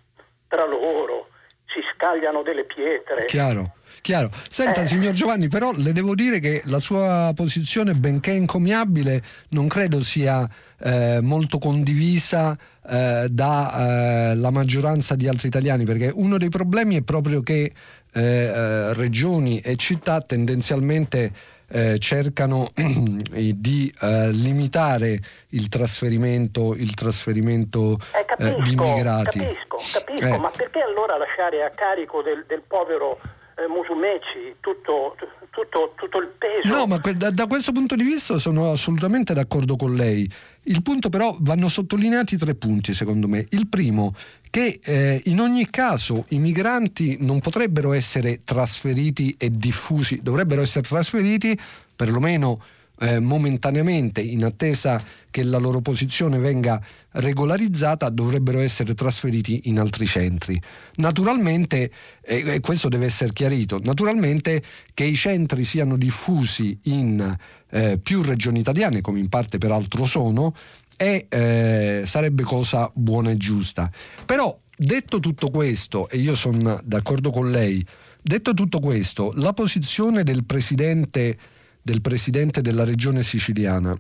tra loro, si scagliano delle pietre. Chiaro. Chiaro. Senta, eh. signor Giovanni, però le devo dire che la sua posizione, benché encomiabile, non credo sia eh, molto condivisa eh, dalla eh, maggioranza di altri italiani, perché uno dei problemi è proprio che eh, eh, regioni e città tendenzialmente eh, cercano *clears throat* di eh, limitare il trasferimento, il trasferimento eh, capisco, di immigrati. Capisco, capisco, ma perché allora lasciare a carico del, del povero eh, Musumeci tutto, tutto, tutto, il peso. No, ma da, da, questo punto di vista sono assolutamente d'accordo con lei. Il punto però vanno sottolineati tre punti secondo me. Il primo, che eh, in ogni caso i migranti non potrebbero essere trasferiti e diffusi, dovrebbero essere trasferiti perlomeno eh, momentaneamente in attesa che la loro posizione venga regolarizzata dovrebbero essere trasferiti in altri centri. Naturalmente, e questo deve essere chiarito, naturalmente che i centri siano diffusi in eh, più regioni italiane, come in parte peraltro sono, è, eh, sarebbe cosa buona e giusta. Però detto tutto questo, e io sono d'accordo con lei, detto tutto questo, la posizione del presidente del presidente della regione siciliana.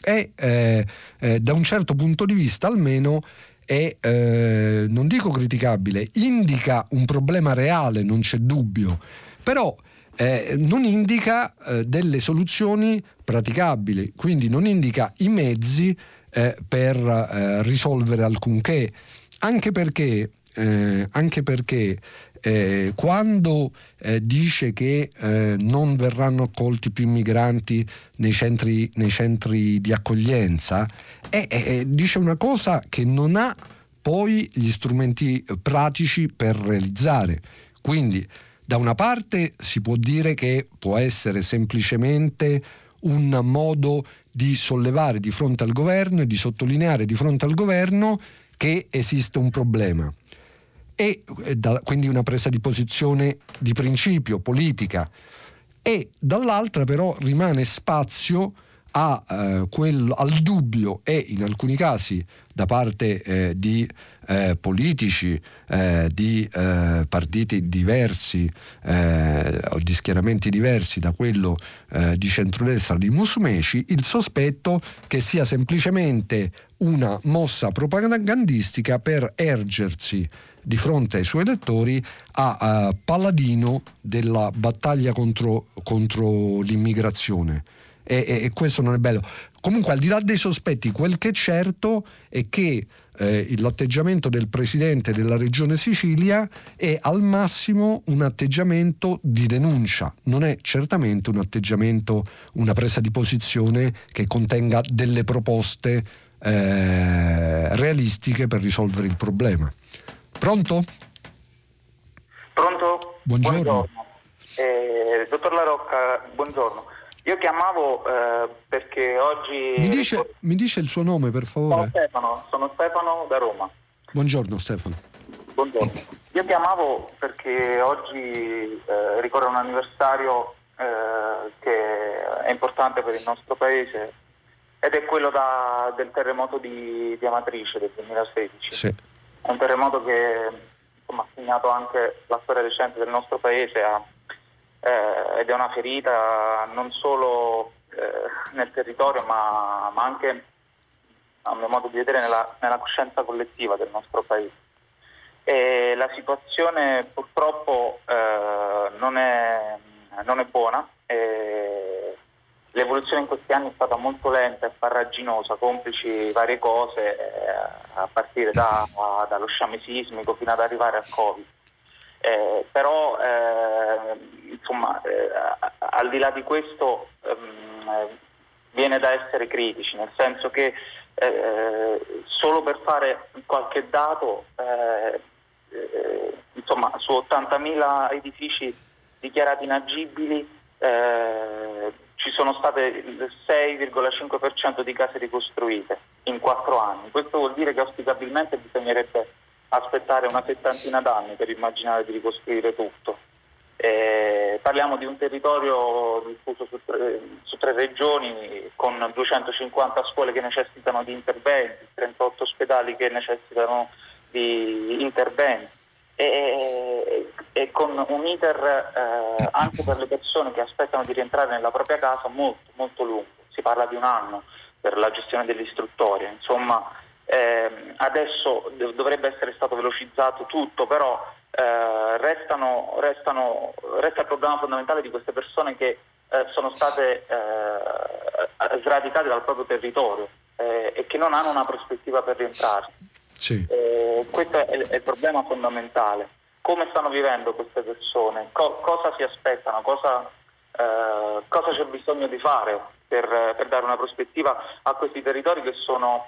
È *clears throat* eh, eh, da un certo punto di vista almeno è, eh, non dico criticabile, indica un problema reale, non c'è dubbio, però eh, non indica eh, delle soluzioni praticabili, quindi non indica i mezzi eh, per risolvere alcunché, anche perché, anche perché eh, quando eh, dice che eh, non verranno accolti più migranti nei centri, nei centri di accoglienza, dice una cosa che non ha poi gli strumenti pratici per realizzare. Quindi da una parte si può dire che può essere semplicemente un modo di sollevare di fronte al governo e di sottolineare di fronte al governo che esiste un problema e da, quindi una presa di posizione di principio politica. E dall'altra però rimane spazio a, eh, quello, al dubbio e in alcuni casi da parte eh, di eh, politici, eh, di eh, partiti diversi eh, o di schieramenti diversi da quello di centrodestra di Musumeci, il sospetto che sia semplicemente una mossa propagandistica per ergersi di fronte ai suoi elettori a, a paladino della battaglia contro, contro l'immigrazione. E, e, e, questo non è bello. Comunque, al di là dei sospetti, quel che è certo è che eh, l'atteggiamento del presidente della regione Sicilia è al massimo un atteggiamento di denuncia, non è certamente un atteggiamento, una presa di posizione che contenga delle proposte eh, realistiche per risolvere il problema. Pronto? Pronto? Buongiorno. buongiorno. Eh, dottor La Rocca, buongiorno. Io chiamavo eh, perché oggi... Mi dice, mi dice, il suo nome, per favore? Sono Stefano, sono Stefano da Roma. Buongiorno Stefano. Buongiorno. Io chiamavo perché oggi eh, ricorre un anniversario eh, che è importante per il nostro paese ed è quello da, del terremoto di, di Amatrice del 2016. Sì. Un terremoto che insomma, ha segnato anche la storia recente del nostro paese ha, eh, ed è una ferita non solo eh, nel territorio ma, ma, anche, a mio modo di vedere, nella, nella coscienza collettiva del nostro paese. E la situazione purtroppo eh, non, è, non, è, buona. E L'evoluzione in questi anni è stata molto lenta e farraginosa, complici varie cose, eh, a partire da, dallo sciame sismico fino ad arrivare al Covid. Eh, però eh, insomma, eh, al di là di questo ehm, viene da essere critici, nel senso che eh, solo per fare qualche dato, eh, insomma, su 80.000 edifici dichiarati inagibili ci sono state il 6,5% di case ricostruite in quattro anni. Questo vuol dire che auspicabilmente bisognerebbe aspettare una settantina d'anni per immaginare di ricostruire tutto. Eh, parliamo di un territorio diffuso su tre, su tre, regioni con 250 scuole che necessitano di interventi, 38 ospedali che necessitano di interventi e, e con un iter eh, anche per le persone che aspettano di rientrare nella propria casa molto, molto lungo, si parla di un anno per la gestione dell'istruttoria, insomma eh, adesso dovrebbe essere stato velocizzato tutto, però eh, restano, restano, resta il problema fondamentale di queste persone che eh, sono state eh, sradicate dal proprio territorio eh, e che non hanno una prospettiva per rientrare. Sì. Eh, questo è, è, il problema fondamentale. Come stanno vivendo queste persone? Co- cosa si aspettano? Cosa, eh, cosa, c'è bisogno di fare per, per, dare una prospettiva a questi territori che, sono,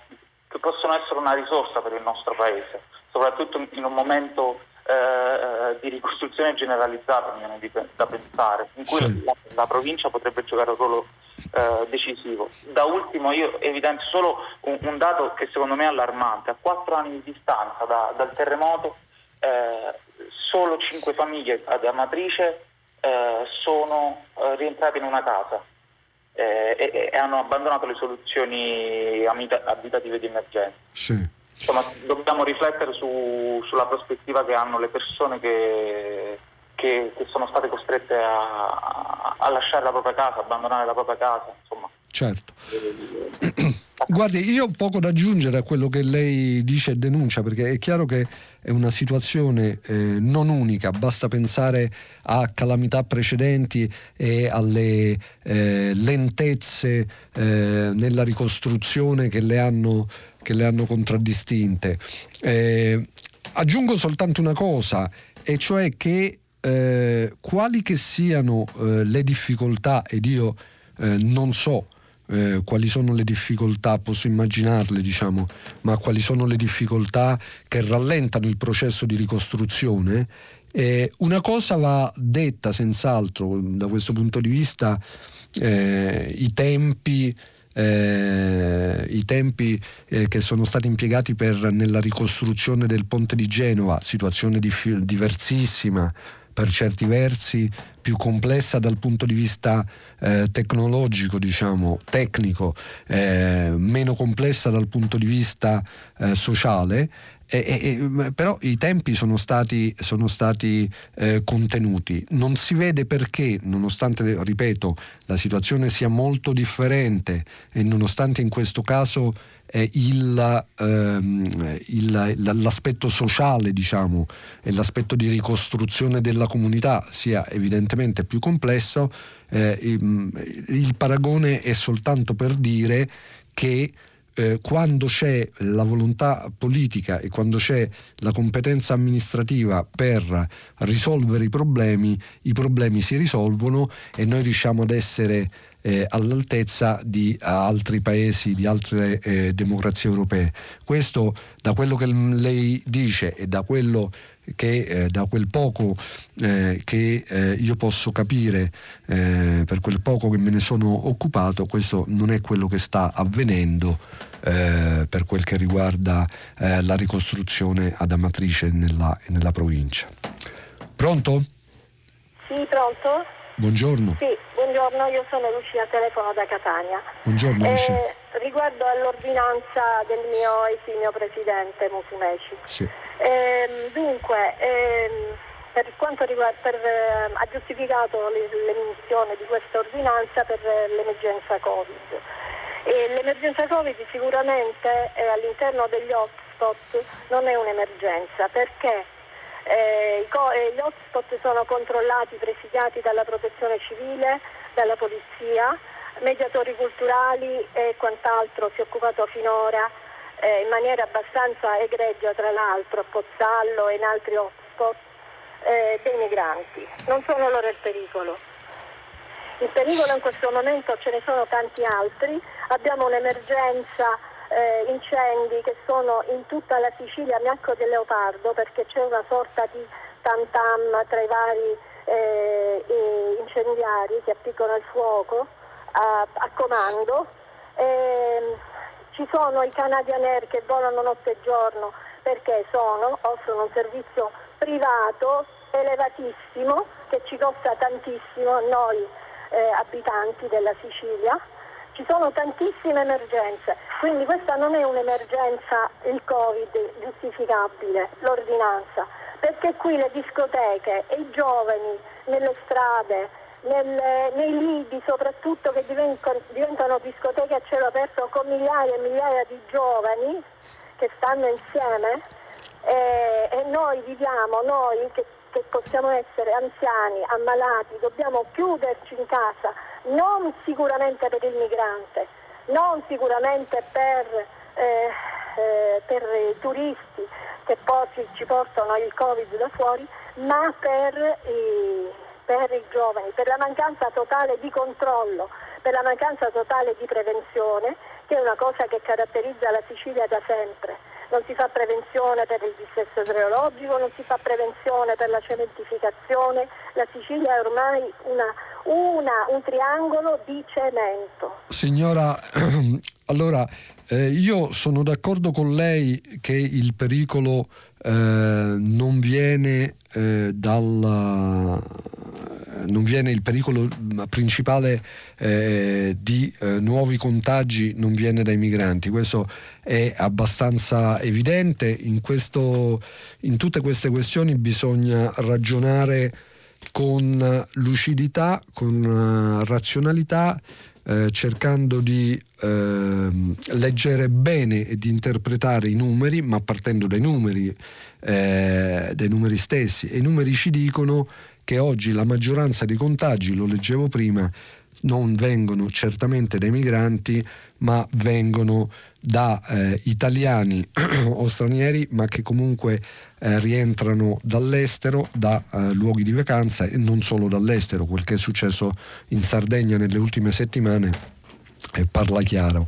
che, possono essere una risorsa per il nostro Paese, soprattutto in un momento eh, di ricostruzione generalizzata, mi viene da pensare, in cui sì. la, la provincia potrebbe giocare un ruolo eh, decisivo. Da ultimo io evidenzio solo un, un, dato che secondo me è allarmante. A quattro anni di distanza da, dal terremoto eh, solo cinque famiglie ad Amatrice eh, sono eh, rientrate in una casa eh, e, e, hanno abbandonato le soluzioni abitative di emergenza. Sì. Insomma, dobbiamo riflettere su, sulla prospettiva che hanno le persone che che, che sono state costrette a, a, lasciare la propria casa, abbandonare la propria casa, insomma. Certo. *clears throat* Guardi, io ho poco da aggiungere a quello che lei dice e denuncia, perché è chiaro che è una situazione eh, non unica, basta pensare a calamità precedenti e alle eh, lentezze eh, nella ricostruzione che le hanno, che le hanno contraddistinte. Eh, aggiungo soltanto una cosa, e cioè che eh, quali che siano eh, le difficoltà, ed io eh, non so eh, quali sono le difficoltà, posso immaginarle, diciamo, ma quali sono le difficoltà che rallentano il processo di ricostruzione, eh, una cosa va detta senz'altro da questo punto di vista, i tempi eh, i tempi eh, che sono stati impiegati per, nella ricostruzione del ponte di Genova, situazione dif- diversissima per certi versi più complessa dal punto di vista eh, tecnologico, diciamo, tecnico, eh, meno complessa dal punto di vista eh, sociale, però i tempi sono stati, sono stati eh, contenuti. Non si vede perché, nonostante, ripeto, la situazione sia molto differente e nonostante in questo caso eh, il, ehm, il, l'aspetto sociale diciamo, e l'aspetto di ricostruzione della comunità sia evidentemente più complesso, eh, il paragone è soltanto per dire che eh, quando c'è la volontà politica e quando c'è la competenza amministrativa per risolvere i problemi, i problemi si risolvono e noi riusciamo ad essere eh, all'altezza di altri paesi, di altre eh, democrazie europee. Questo da quello che lei dice e da quello che eh, da quel poco eh, che eh, io posso capire, eh, per quel poco che me ne sono occupato, questo non è quello che sta avvenendo eh, per quel che riguarda eh, la ricostruzione ad Amatrice nella, nella provincia. Pronto? Sì, pronto? Buongiorno. Sì, buongiorno, io sono Lucia, telefono da Catania. Buongiorno Lucia. Eh, riguardo all'ordinanza del mio esimio presidente Musumeci. Sì. Eh, dunque, ehm, per quanto riguarda, per, eh, ha giustificato l'emissione di questa ordinanza per l'emergenza Covid. E l'emergenza Covid sicuramente eh, all'interno degli hotspot non è un'emergenza perché eh, eh, gli hotspot sono controllati, presidiati dalla protezione civile, dalla polizia, mediatori culturali e quant'altro si è occupato finora eh, in maniera abbastanza egregia tra l'altro a Pozzallo e in altri hotspot eh, dei migranti. Non sono loro il pericolo. Il pericolo in questo momento ce ne sono tanti altri, abbiamo un'emergenza eh, incendi che sono in tutta la Sicilia Miacco del Leopardo perché c'è una sorta di tam tam tra i vari eh, incendiari che appiccano il fuoco a, a comando. Eh, ci sono i Canadian Air che volano notte e giorno perché sono, offrono un servizio privato elevatissimo che ci costa tantissimo a noi eh, abitanti della Sicilia. Ci sono tantissime emergenze, quindi questa non è un'emergenza il Covid giustificabile, l'ordinanza, perché qui le discoteche e i giovani nelle strade, nelle, nei lidi soprattutto che diventano, diventano discoteche a cielo aperto con migliaia e migliaia di giovani che stanno insieme eh, e noi viviamo, noi che che possiamo essere anziani, ammalati, dobbiamo chiuderci in casa, non sicuramente per il migrante, non sicuramente per, eh, eh, per i turisti che poi ci portano il Covid da fuori, ma per i, per i giovani, per la mancanza totale di controllo, per la mancanza totale di prevenzione, che è una cosa che caratterizza la Sicilia da sempre non si fa prevenzione per il dissesto idrogeologico, non si fa prevenzione per la cementificazione, la Sicilia è ormai una, una, un triangolo di cemento. Signora, *clears throat* allora eh, io sono d'accordo con lei che il pericolo non viene eh, dal non viene il pericolo principale eh, di eh, nuovi contagi non viene dai migranti, questo è abbastanza evidente, in, questo, in tutte queste questioni bisogna ragionare con lucidità, con uh, razionalità, eh, cercando di eh, leggere bene e di interpretare i numeri, ma partendo dai numeri, eh, dai numeri stessi. E i numeri ci dicono che oggi la maggioranza dei contagi, lo leggevo prima, non vengono certamente dai migranti, ma vengono da eh, italiani *clears throat* o stranieri, ma che comunque eh, rientrano dall'estero, da eh, luoghi di vacanza e non solo dall'estero. Quel che è successo in Sardegna nelle ultime settimane eh, parla chiaro.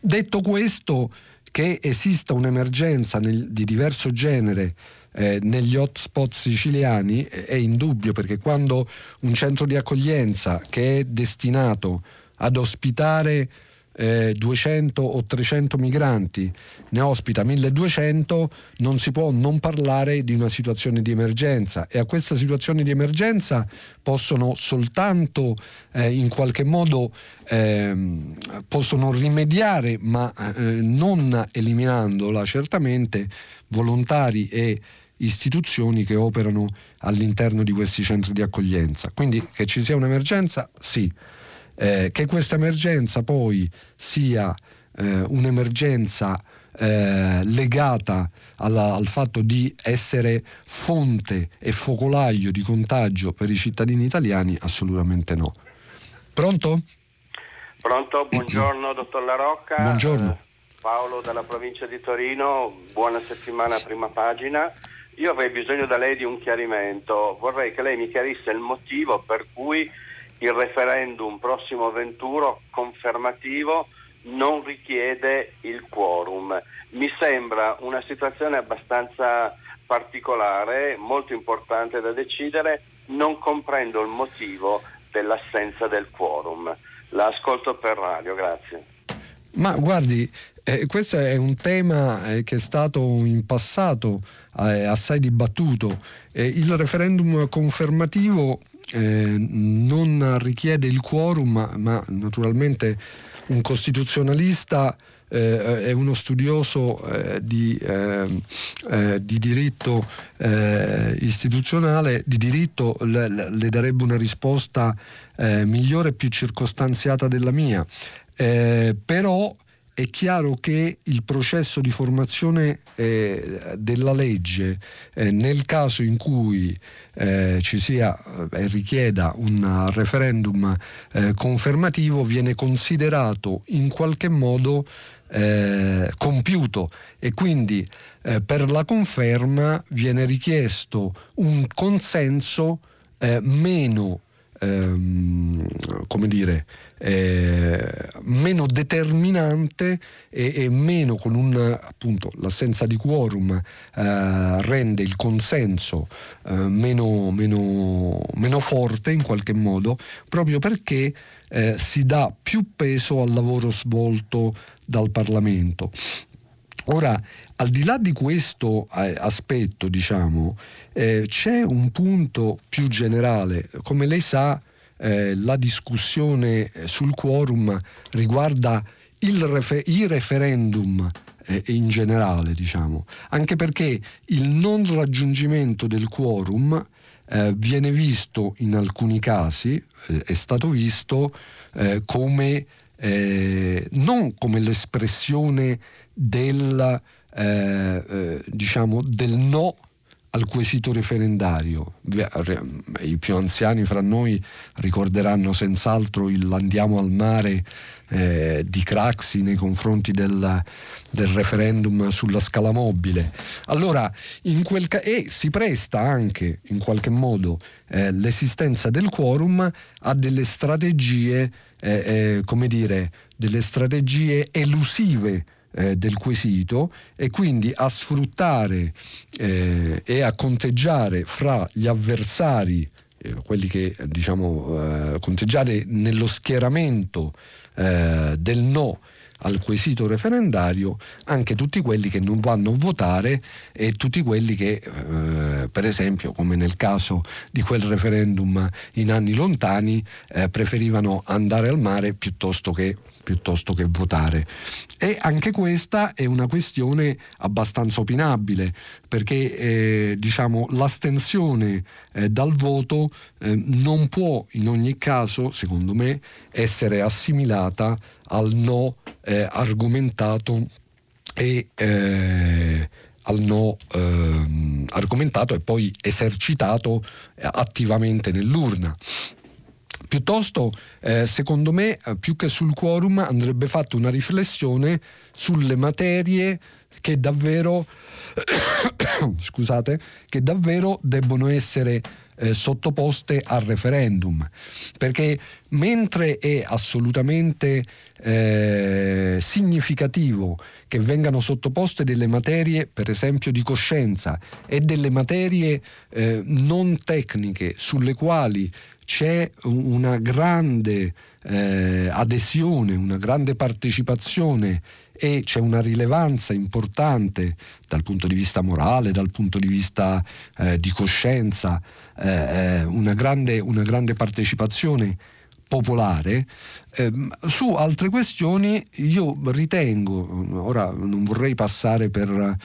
Detto questo, che esista un'emergenza nel, di diverso genere eh, negli hotspot siciliani è indubbio perché quando un centro di accoglienza che è destinato ad ospitare eh, 200 o 300 migranti, ne ospita 1200, non si può non parlare di una situazione di emergenza. E a questa situazione di emergenza possono soltanto eh, in qualche modo eh, possono rimediare, ma eh, non eliminandola certamente, volontari e istituzioni che operano all'interno di questi centri di accoglienza. Quindi che ci sia un'emergenza, sì. Eh, che questa emergenza poi sia eh, un'emergenza eh, legata alla, al fatto di essere fonte e focolaio di contagio per i cittadini italiani, assolutamente no. Pronto? Pronto, buongiorno dottor La Rocca. Buongiorno. Paolo dalla provincia di Torino, buona settimana prima pagina. Io avrei bisogno da lei di un chiarimento, vorrei che lei mi chiarisse il motivo per cui il referendum prossimo 21 confermativo non richiede il quorum. Mi sembra una situazione abbastanza particolare, molto importante da decidere, non comprendo il motivo dell'assenza del quorum. La ascolto per radio, grazie. Ma guardi, eh, questo è un tema eh, che è stato in passato eh, assai dibattuto. il referendum confermativo eh, non richiede il quorum, ma, ma naturalmente un costituzionalista eh, è uno studioso eh, di, eh, eh di, diritto eh, istituzionale, di diritto le, le darebbe una risposta eh, migliore e più circostanziata della mia. però è chiaro che il processo di formazione eh, della legge, eh, nel caso in cui eh, ci sia e eh, richieda un referendum eh, confermativo, viene considerato in qualche modo eh, compiuto. E quindi per la conferma viene richiesto un consenso meno ehm, come dire, eh, meno determinante e, e, meno con un appunto l'assenza di quorum eh, rende il consenso eh, meno, meno, meno, forte in qualche modo proprio perché eh, si dà più peso al lavoro svolto dal Parlamento. Ora, al di là di questo eh, aspetto, diciamo, eh, c'è un punto più generale. Come lei sa, eh, la discussione sul quorum riguarda refer- i referendum eh, in generale, diciamo, anche perché il non raggiungimento del quorum eh, viene visto in alcuni casi, eh, è stato visto come non come l'espressione del, diciamo, del no al quesito referendario. I più anziani fra noi ricorderanno senz'altro il andiamo al mare eh, di Craxi nei confronti del, del, referendum sulla scala mobile. Allora, ca- e si presta anche in qualche modo eh, l'esistenza del quorum a delle strategie, eh, eh come dire, delle strategie elusive eh, del quesito e quindi a sfruttare eh, e a conteggiare fra gli avversari eh, quelli che diciamo eh, conteggiare nello schieramento eh, del no al quesito referendario anche tutti quelli che non vanno a votare e tutti quelli che, eh, per esempio, come nel caso di quel referendum in anni lontani, eh, preferivano andare al mare piuttosto che, piuttosto che, votare. E anche questa è una questione abbastanza opinabile, perché eh, diciamo, l'astensione eh, dal voto eh, non può in ogni caso, secondo me, essere assimilata al no eh, argomentato e eh, al no eh, argomentato e poi esercitato eh, attivamente nell'urna. Piuttosto, eh, secondo me, eh, più che sul quorum andrebbe fatta una riflessione sulle materie che davvero, *coughs* scusate, che davvero debbono essere eh, sottoposte al referendum, perché mentre è assolutamente eh, significativo che vengano sottoposte delle materie, per esempio di coscienza, e delle materie eh, non tecniche sulle quali c'è una grande eh, adesione, una grande partecipazione e c'è una rilevanza importante dal punto di vista morale, dal punto di vista eh, di coscienza, eh, eh una, grande, una, grande, partecipazione popolare. Eh, su altre questioni io ritengo, ora non vorrei passare per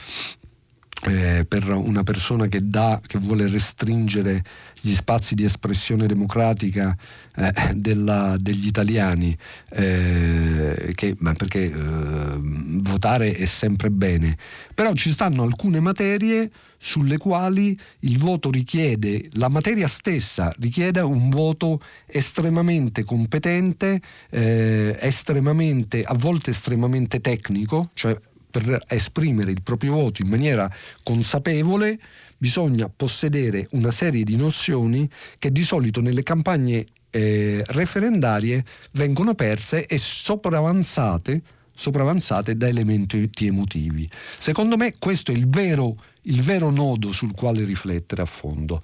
eh, per una persona che, dà, che vuole restringere gli spazi di espressione democratica eh, della, degli italiani, eh, che, perché eh, votare è sempre bene, però ci stanno alcune materie sulle quali il voto richiede, la materia stessa richiede un voto estremamente competente, eh, estremamente, a volte estremamente tecnico, cioè per esprimere il proprio voto in maniera consapevole bisogna possedere una serie di nozioni che di solito nelle campagne eh, referendarie vengono perse e sopravanzate, sopravanzate da elementi emotivi. Secondo me questo è il vero, il vero nodo sul quale riflettere a fondo.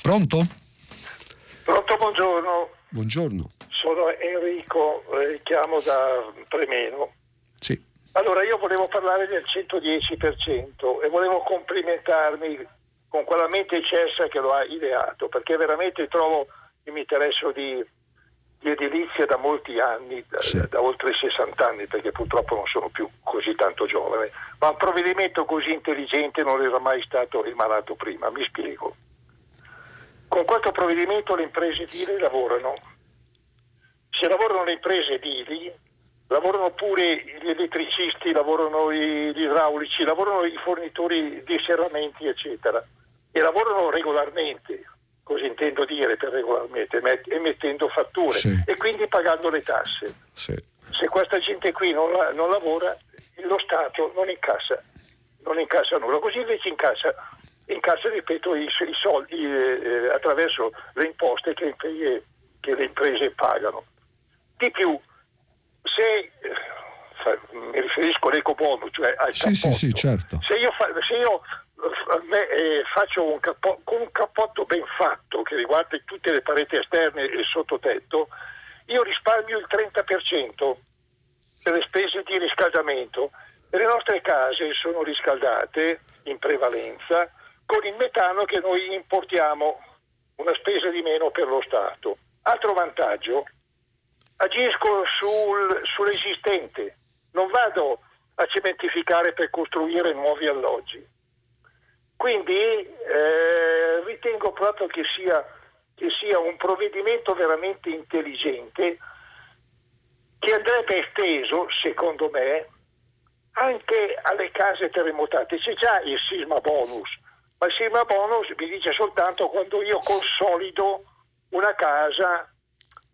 Pronto? Pronto, buongiorno. Buongiorno. Sono Enrico, eh, chiamo da Tremeno. Sì. Allora, io volevo parlare del 110% e volevo complimentarmi con quella mente eccelsa che lo ha ideato, perché veramente trovo che mi interesso di, di edilizia da molti anni, da, sì. da, oltre 60 anni, perché purtroppo non sono più così tanto giovane, ma un provvedimento così intelligente non era mai stato emanato prima, mi spiego. Con questo provvedimento le imprese edili lavorano. Se lavorano le imprese edili, lavorano pure gli elettricisti, lavorano gli idraulici, lavorano i fornitori di serramenti, eccetera, e lavorano regolarmente, così intendo dire per regolarmente, emettendo fatture sì. e quindi pagando le tasse. Sì. Se questa gente qui non, la, non, lavora, lo Stato non incassa, non incassa nulla, così invece incassa, incassa ripeto, i, i soldi eh, attraverso le imposte che, che le imprese pagano. Di più, se eh, mi riferisco all'eco bonus, cioè al sì, sì, sì, certo. se io, fa, se io eh, me, eh, faccio un cappotto, con un cappotto ben fatto che riguarda tutte le pareti esterne e il sottotetto, io risparmio il 30% per le spese di riscaldamento. Le nostre case sono riscaldate in prevalenza con il metano che noi importiamo, una spesa di meno per lo Stato. Altro vantaggio, agisco sul, sull'esistente, non vado a cementificare per costruire nuovi alloggi. Quindi eh, ritengo proprio che sia, che sia un provvedimento veramente intelligente che andrebbe esteso, secondo me, anche alle case terremotate. C'è già il sisma bonus, ma il sisma bonus mi dice soltanto quando io consolido una casa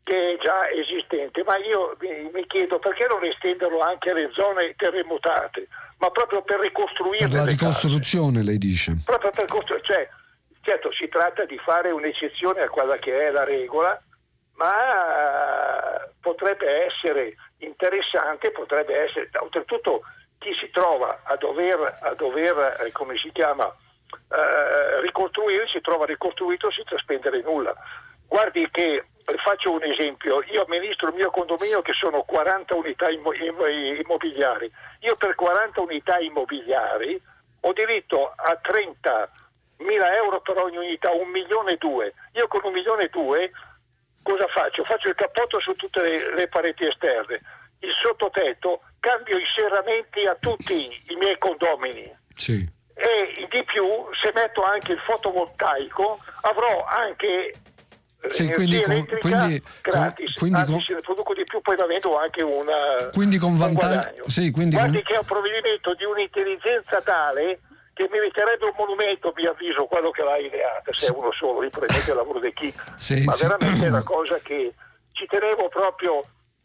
che è già esistente, ma io mi, chiedo perché non estenderlo anche alle zone terremotate, ma proprio per ricostruire. Per la ricostruzione, lei dice. Proprio per costruire, cioè, certo si tratta di fare un'eccezione a quella che è la regola, ma potrebbe essere interessante, potrebbe essere, oltretutto chi si trova a dover, a dover eh, come si chiama, eh, ricostruire, si trova ricostruito senza spendere nulla. Guardi che faccio un esempio, io amministro il mio condominio che sono 40 unità immobiliari, io per 40 unità immobiliari ho diritto a 30 mila euro per ogni unità, un milione e due. Io con un milione e due cosa faccio? Faccio il cappotto su tutte le, le pareti esterne, il sottotetto, cambio i serramenti a tutti i miei condomini. Sì. E di più, se metto anche il fotovoltaico, avrò anche sì, quindi, con, quindi, gratis, quindi, anzi se ne produco di più poi avendo anche una, quindi con vantaggio. Sì, quindi Guardi con... che è un provvedimento di un'intelligenza tale che meriterebbe un monumento, a mio avviso, quello che l'ha ideata, se è uno solo, lì probabilmente il lavoro di chi, sì, ma sì. veramente è una cosa che ci tenevo proprio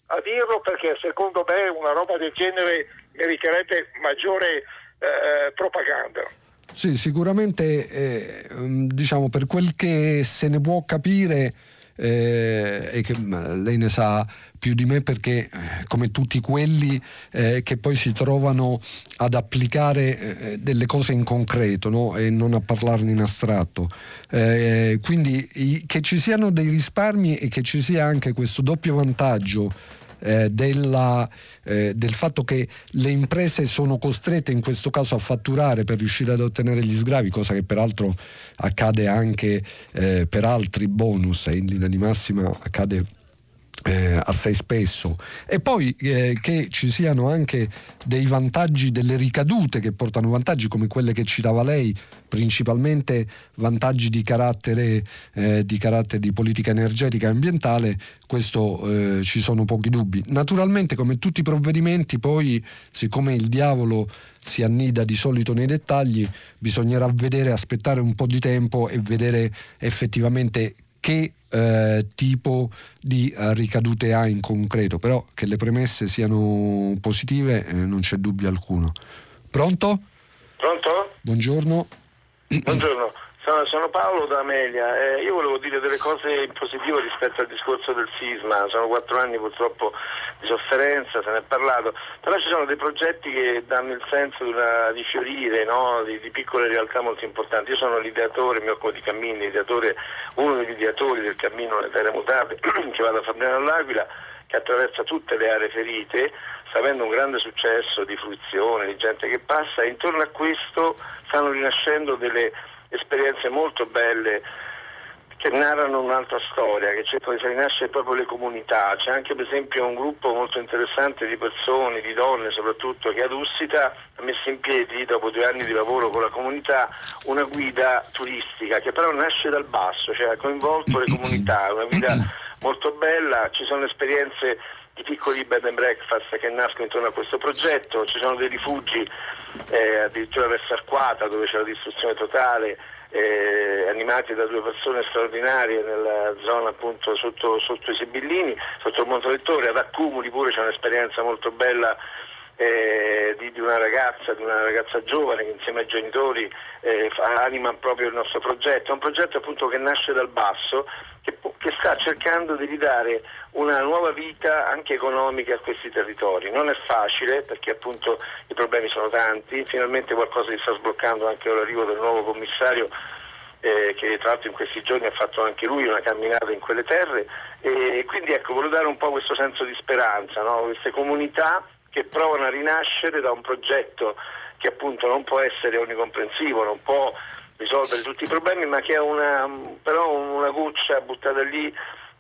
a dirlo perché secondo me una roba del genere meriterebbe maggiore eh, propaganda. Sì, sicuramente eh, diciamo per quel che se ne può capire eh, e che lei ne sa più di me perché eh, come tutti quelli eh, che poi si trovano ad applicare eh, delle cose in concreto no? e non a parlarne in astratto. Eh, quindi i, che ci siano dei risparmi e che ci sia anche questo doppio vantaggio eh, della, eh, del fatto che le imprese sono costrette in questo caso a fatturare per riuscire ad ottenere gli sgravi, cosa che peraltro accade anche eh, per altri bonus e in linea di massima accade eh, assai spesso e poi eh, che ci siano anche dei vantaggi, delle ricadute che portano vantaggi come quelle che citava lei, principalmente vantaggi di carattere, eh, di, carattere di politica energetica e ambientale, questo eh, ci sono pochi dubbi. Naturalmente come tutti i provvedimenti poi siccome il diavolo si annida di solito nei dettagli, bisognerà vedere, aspettare un po' di tempo e vedere effettivamente che eh, tipo di eh, ricadute ha in concreto, però che le premesse siano positive eh, non c'è dubbio alcuno. Pronto? Pronto? Buongiorno. Buongiorno. Sono, Paolo da Amelia, eh, io volevo dire delle cose positive rispetto al discorso del sisma, sono quattro anni purtroppo di sofferenza, se ne è parlato, però ci sono dei progetti che danno il senso di, una, di fiorire, no? di, di, piccole realtà molto importanti. Io sono l'ideatore, mi occupo di cammini, uno degli ideatori del cammino Le Terre Mutate *clears throat* che va da Fabriano all'Aquila che attraversa tutte le aree ferite, sta avendo un grande successo di fruizione, di gente che passa e intorno a questo stanno rinascendo delle esperienze molto belle che narrano un'altra storia, che cercano di far rinascere proprio le comunità. C'è anche per esempio un gruppo molto interessante di persone, di donne soprattutto, che ad Ussita ha messo in piedi, dopo due anni di lavoro con la comunità, una guida turistica che però nasce dal basso, cioè ha coinvolto le *clears throat* comunità, una guida molto bella, ci sono esperienze di piccoli bed and breakfast che nascono intorno a questo progetto, ci sono dei rifugi eh, addirittura verso Arquata dove c'è la distruzione totale, eh, animati da due persone straordinarie nella zona appunto sotto, sotto i Sibillini, sotto il Montolettore, ad Accumuli pure c'è un'esperienza molto bella eh, di, di, una ragazza, di una ragazza giovane che insieme ai genitori eh, anima proprio il nostro progetto, è un progetto appunto che nasce dal basso, che che sta cercando di ridare una nuova vita anche economica a questi territori. Non è facile perché appunto i problemi sono tanti, finalmente qualcosa si sta sbloccando anche l'arrivo del nuovo commissario eh, che tra l'altro in questi giorni ha fatto anche lui una camminata in quelle terre e quindi ecco, volevo dare un po' questo senso di speranza, no? queste comunità che provano a rinascere da un progetto che appunto non può essere onnicomprensivo, non può risolvere tutti i problemi, ma che è una, però una goccia buttata lì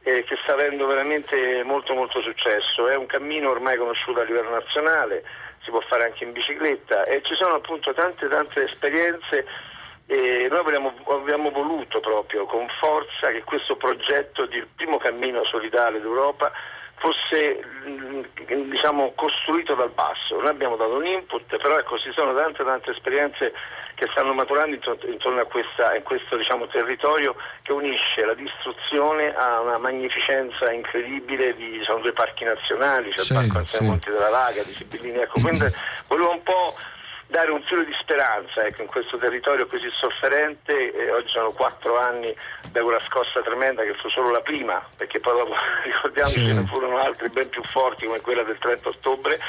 eh, che sta avendo veramente molto molto successo. È un cammino ormai conosciuto a livello nazionale, si può fare anche in bicicletta e ci sono appunto tante tante esperienze e noi abbiamo, abbiamo, voluto proprio con forza che questo progetto di primo cammino solidale d'Europa fosse mm, diciamo, costruito dal basso. Noi abbiamo dato un input, però ecco, ci sono tante tante esperienze che stanno maturando intorno a, questa, a questo diciamo, territorio che unisce la distruzione a una magnificenza incredibile di sono due parchi nazionali, c'è sì, il Parco Nazionale sì. Monti della Laga, di Sibillini. Ecco, quindi *clears throat* volevo un po' dare un filo di speranza ecco, in questo territorio così sofferente. Eh, oggi sono quattro anni da quella scossa tremenda che fu solo la prima, perché poi dopo *laughs* ricordiamoci sì. che ne furono altri ben più forti come quella del 30 ottobre.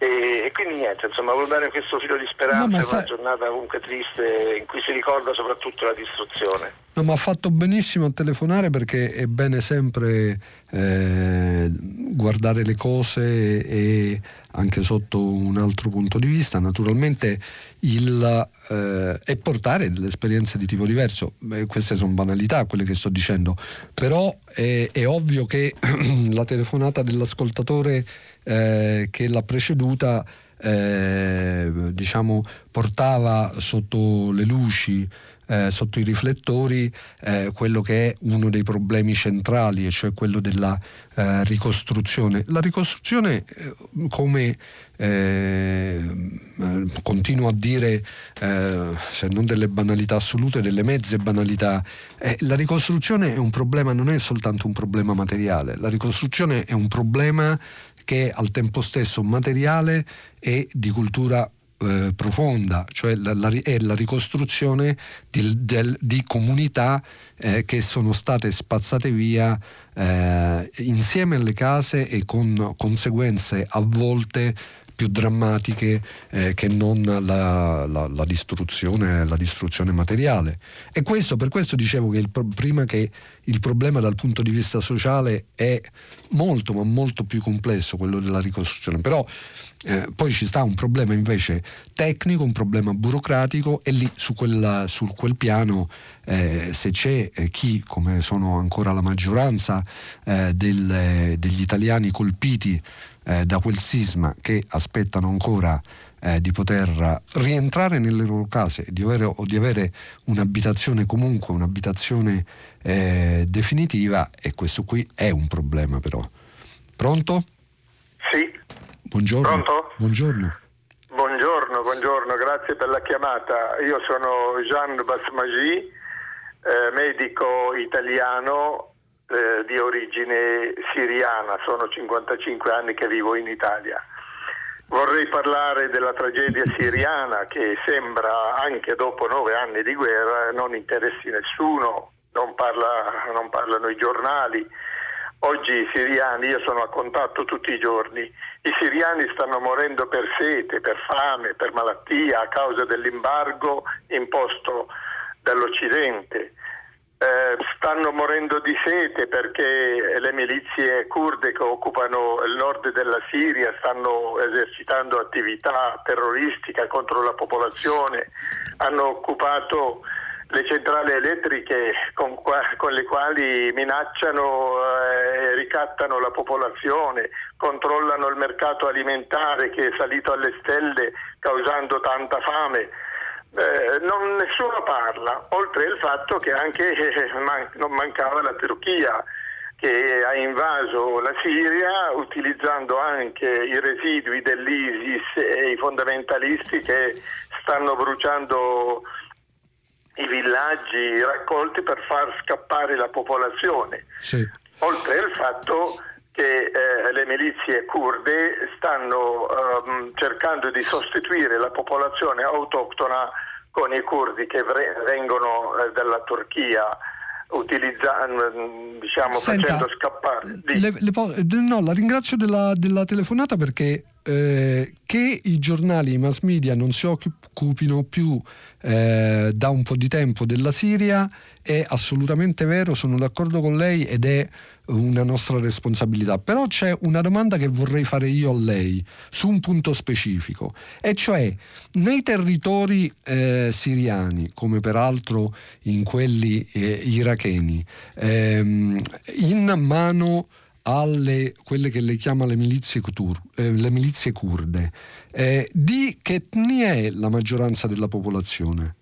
E, e, quindi niente, insomma, volevo dare questo filo di speranza no, in sa... una giornata comunque triste in cui si ricorda soprattutto la distruzione. No, ma ha fatto benissimo a telefonare perché è bene sempre eh, guardare le cose e anche sotto un altro punto di vista, naturalmente il, eh, e portare delle esperienze di tipo diverso. Beh, queste sono banalità, quelle che sto dicendo, però è, è ovvio che *clears throat* la telefonata dell'ascoltatore eh, che l'ha preceduta eh, diciamo, portava sotto le luci eh, sotto i riflettori eh, quello che è uno dei problemi centrali, e cioè quello della eh, ricostruzione. La ricostruzione, eh, come eh, continuo a dire, eh, se non delle banalità assolute, delle mezze banalità, la ricostruzione è un problema, non è soltanto un problema materiale, la ricostruzione è un problema che è al tempo stesso materiale e di cultura eh, profonda, cioè la, la, è la ricostruzione di, del, di comunità eh, che sono state spazzate via eh, insieme alle case e con conseguenze a volte più drammatiche eh, che non la, la, la, distruzione, la, distruzione, materiale. E questo, per questo dicevo che il, prima che il problema dal punto di vista sociale è molto, ma molto più complesso, quello della ricostruzione. Però eh, poi ci sta un problema invece tecnico, un problema burocratico e lì su, quella, su quel piano eh, se c'è eh, chi, come sono ancora la maggioranza eh, del, degli italiani colpiti eh, da quel sisma che aspettano ancora eh, di poter rientrare nelle loro case di avere, o di avere un'abitazione comunque, un'abitazione eh, definitiva e questo qui è un problema però. Pronto? Sì. Buongiorno. Pronto? Buongiorno. Buongiorno, buongiorno, grazie per la chiamata. Io sono Jean Basmagi, eh, medico italiano eh, di origine siriana, sono 55 anni che vivo in Italia. Vorrei parlare della tragedia siriana che sembra anche dopo nove anni di guerra non interessi nessuno, non, parla, non parlano i giornali. Oggi i siriani, io sono a contatto tutti i giorni, i siriani stanno morendo per sete, per fame, per malattia a causa dell'embargo imposto dall'Occidente eh, stanno morendo di sete perché le milizie kurde che occupano il nord della Siria stanno esercitando attività terroristica contro la popolazione, hanno occupato le centrali elettriche con, con le quali minacciano e eh, ricattano la popolazione, controllano il mercato alimentare che è salito alle stelle causando tanta fame eh, non, nessuno parla, oltre al fatto che anche *laughs* eh, man- non mancava la Turchia che ha invaso la Siria utilizzando anche i residui dell'ISIS e i fondamentalisti che stanno bruciando i villaggi raccolti per far scappare la popolazione. Sì. Oltre al fatto che eh, le milizie kurde stanno ehm, cercando di sostituire la popolazione autoctona con i curdi che vre- vengono eh, dalla Turchia utilizzando, diciamo, Senta, facendo scappare. Le, le, no, la ringrazio della, della telefonata perché eh, che i giornali, i mass media non si occupino più eh, da un po' di tempo della Siria è assolutamente vero, sono d'accordo con lei ed è una nostra responsabilità. Però c'è una domanda che vorrei fare io a lei su un punto specifico, e cioè nei territori eh, siriani, come peraltro in quelli eh, iracheni, ehm, in mano alle quelle che lei chiama le milizie, eh, le milizie kurde, eh, di che etnia è la maggioranza della popolazione?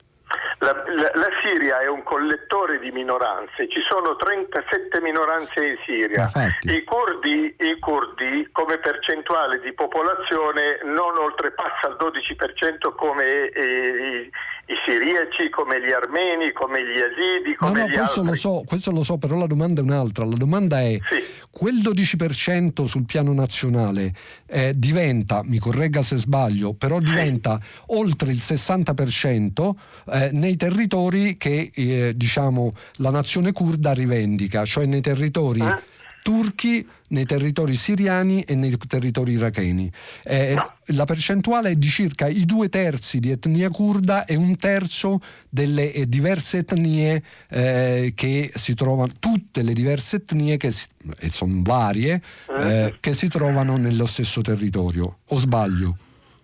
La, la, la, Siria è un collettore di minoranze, ci sono 37 minoranze in Siria. I curdi, I curdi, come percentuale di popolazione non oltrepassa il 12% come eh, i siriaci, come gli armeni, come gli yazidi, come no, no, questo altri. Lo so, questo lo so, però la domanda è un'altra. La domanda è, sì. quel 12% sul piano nazionale eh, diventa, mi corregga se sbaglio, però diventa sì. oltre il 60% eh, nei territori che eh, diciamo, la nazione kurda rivendica, cioè nei territori eh? turchi nei territori siriani e nei territori iracheni. Eh, la percentuale è di circa i due terzi di etnia kurda e un terzo delle eh, diverse etnie eh, che si trovano, tutte le diverse etnie, che si, e sono varie, eh, che si trovano nello stesso territorio. O sbaglio?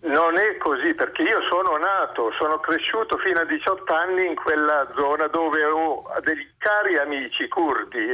Non è così perché io sono nato, sono cresciuto fino a 18 anni in quella zona dove ho degli cari amici curdi,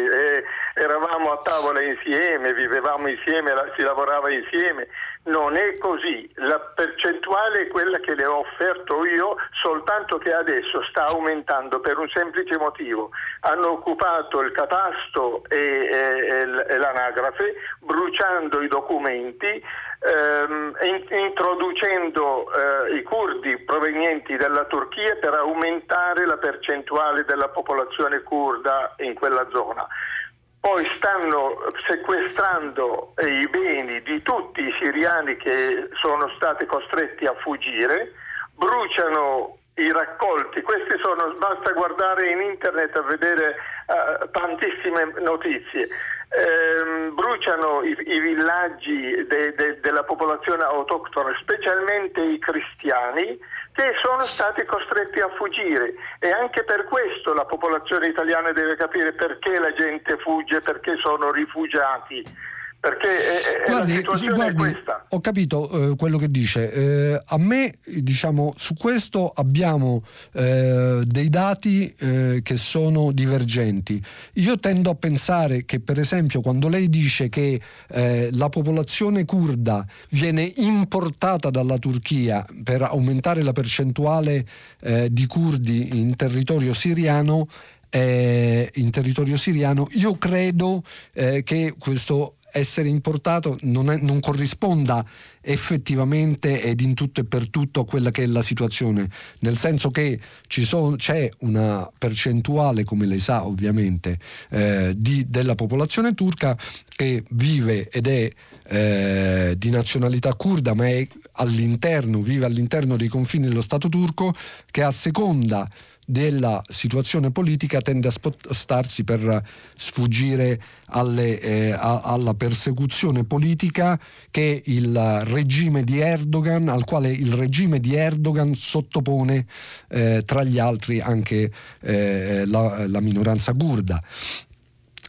eravamo a tavola insieme, vivevamo insieme, si lavorava insieme. Non è così, la percentuale è quella che le ho offerto io, soltanto che adesso sta aumentando per un semplice motivo. Hanno occupato il catasto e, e, e l'anagrafe, bruciando i documenti ehm, introducendo eh, i curdi provenienti dalla Turchia per aumentare la percentuale della popolazione curda in quella zona. Poi stanno sequestrando i beni di tutti i siriani che sono stati costretti a fuggire, bruciano i raccolti, questi sono, basta guardare in internet a vedere uh, tantissime notizie. Ehm, bruciano i, i villaggi de, de, della popolazione autoctona, specialmente i cristiani, che sono stati costretti a fuggire. E anche per questo la popolazione italiana deve capire perché la gente fugge, perché sono rifugiati perché è, guardi, guardi, Ho capito eh, quello che dice. Eh, a me, diciamo, su questo abbiamo eh, dei dati eh, che sono divergenti. Io tendo a pensare che, per esempio, quando lei dice che eh, la popolazione kurda viene importata dalla Turchia per aumentare la percentuale eh, di curdi in territorio siriano, in territorio siriano, io credo che questo essere importato non, è, non, corrisponda effettivamente ed in tutto e per tutto a quella che è la situazione, nel senso che sono, c'è una percentuale, come lei sa ovviamente, eh, di, della popolazione turca che vive ed è eh, di nazionalità kurda, ma è all'interno, vive all'interno dei confini dello Stato turco, che a seconda della situazione politica tende a spostarsi per sfuggire alle, eh, a, alla persecuzione politica che il regime di Erdogan, al quale il regime di Erdogan sottopone eh, tra gli altri anche eh, la, la, minoranza kurda.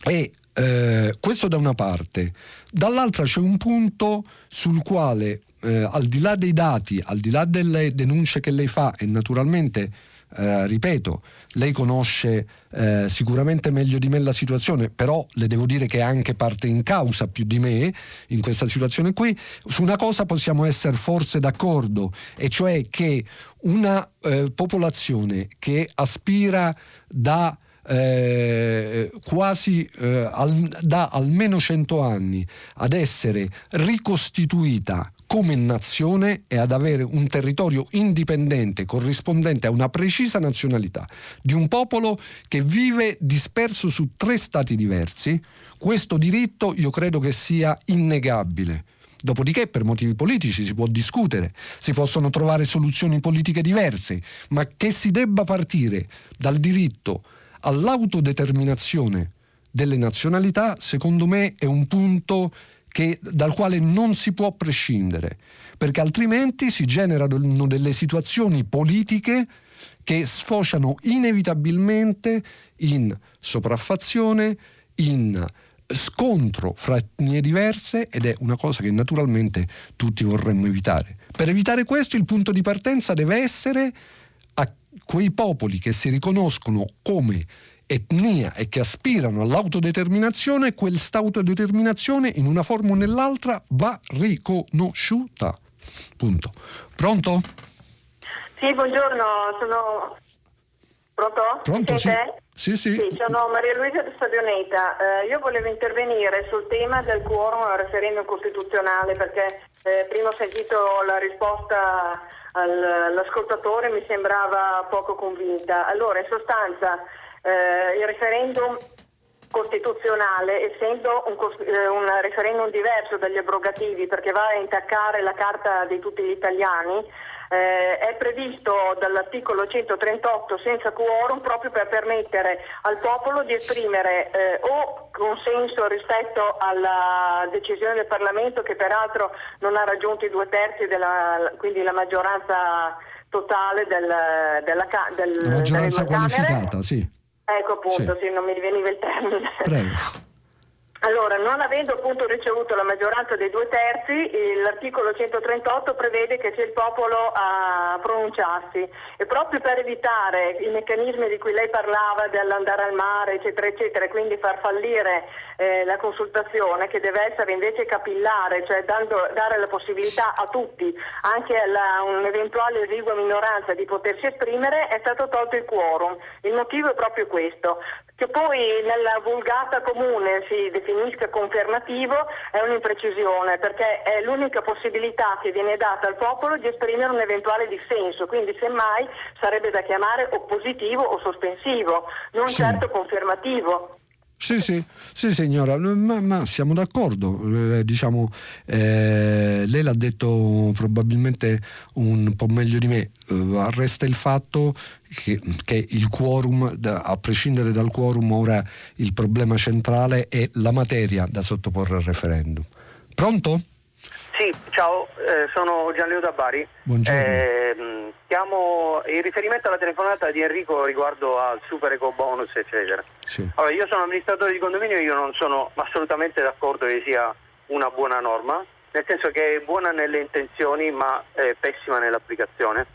E eh, questo da una parte. Dall'altra c'è un punto sul quale, eh, al di là dei dati, al di là delle denunce che lei fa e naturalmente eh, ripeto, lei conosce eh, sicuramente meglio di me la situazione, però le devo dire che è anche parte in causa più di me in questa situazione qui. Su una cosa possiamo essere forse d'accordo, e cioè che una eh, popolazione che aspira da eh, quasi eh, al, da almeno 100 anni ad essere ricostituita come nazione e ad avere un territorio indipendente corrispondente a una precisa nazionalità di un popolo che vive disperso su tre stati diversi, questo diritto io credo che sia innegabile. Dopodiché per motivi politici si può discutere, si possono trovare soluzioni politiche diverse, ma che si debba partire dal diritto all'autodeterminazione delle nazionalità, secondo me è un punto che, dal quale non si può prescindere, perché altrimenti si generano delle situazioni politiche che sfociano inevitabilmente in sopraffazione, in scontro fra etnie diverse ed è una cosa che naturalmente tutti vorremmo evitare. Per evitare questo il punto di partenza deve essere a quei popoli che si riconoscono come etnia e che aspirano all'autodeterminazione, questa autodeterminazione in una forma o nell'altra va riconosciuta. Punto. Pronto? Sì, buongiorno, sono... Pronto? Pronto, sì. Sì, sì. sì, sono Maria Luisa di Stadioneta. Eh, io volevo intervenire sul tema del quorum al referendum costituzionale perché eh, prima ho sentito la risposta al, all'ascoltatore mi sembrava poco convinta. Allora, in sostanza, il referendum costituzionale, essendo un, eh, un, referendum diverso dagli abrogativi perché va a intaccare la carta di tutti gli italiani, eh, è previsto dall'articolo 138 senza quorum proprio per permettere al popolo di esprimere eh, o consenso rispetto alla decisione del Parlamento che peraltro non ha raggiunto i due terzi, della, quindi la maggioranza totale del, della, del, la maggioranza qualificata, sì. Ecco appunto, sì. non mi veniva il termine. Prego. *laughs* Allora, non avendo appunto ricevuto la maggioranza dei due terzi, l'articolo 138 prevede che sia il popolo a pronunciarsi e proprio per evitare i meccanismi di cui lei parlava dell'andare al mare, eccetera, eccetera, e quindi far fallire eh, la consultazione che deve essere invece capillare, cioè dando, dare la possibilità a tutti, anche a un'eventuale esigua minoranza di potersi esprimere, è stato tolto il quorum. Il motivo è proprio questo, che poi nella vulgata comune si definisca confermativo è un'imprecisione perché è l'unica possibilità che viene data al popolo di esprimere un eventuale dissenso, quindi semmai sarebbe da chiamare oppositivo o sospensivo, non sì. certo confermativo. Sì, sì, sì, signora, ma, ma siamo d'accordo. Eh, diciamo, eh, lei l'ha detto probabilmente un po' meglio di me. Eh, resta il fatto che, che, il quorum, da, a prescindere dal quorum, ora il problema centrale è la materia da sottoporre al referendum. Pronto? Sì, ciao, eh, sono Gianleo da Bari. Buongiorno. Chiamo in riferimento alla telefonata di Enrico riguardo al super eco bonus, eccetera. Sì. Allora, io sono amministratore di condominio e io non sono assolutamente d'accordo che sia una buona norma, nel senso che è buona nelle intenzioni ma è pessima nell'applicazione.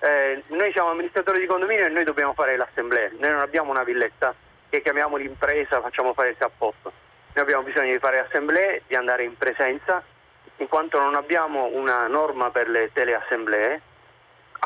Eh, noi siamo amministratori di condominio e noi dobbiamo fare l'assemblea, noi non abbiamo una villetta che chiamiamo l'impresa, facciamo fare il cappotto. Noi abbiamo bisogno di fare assemblee, di andare in presenza in quanto non abbiamo una norma per le teleassemblee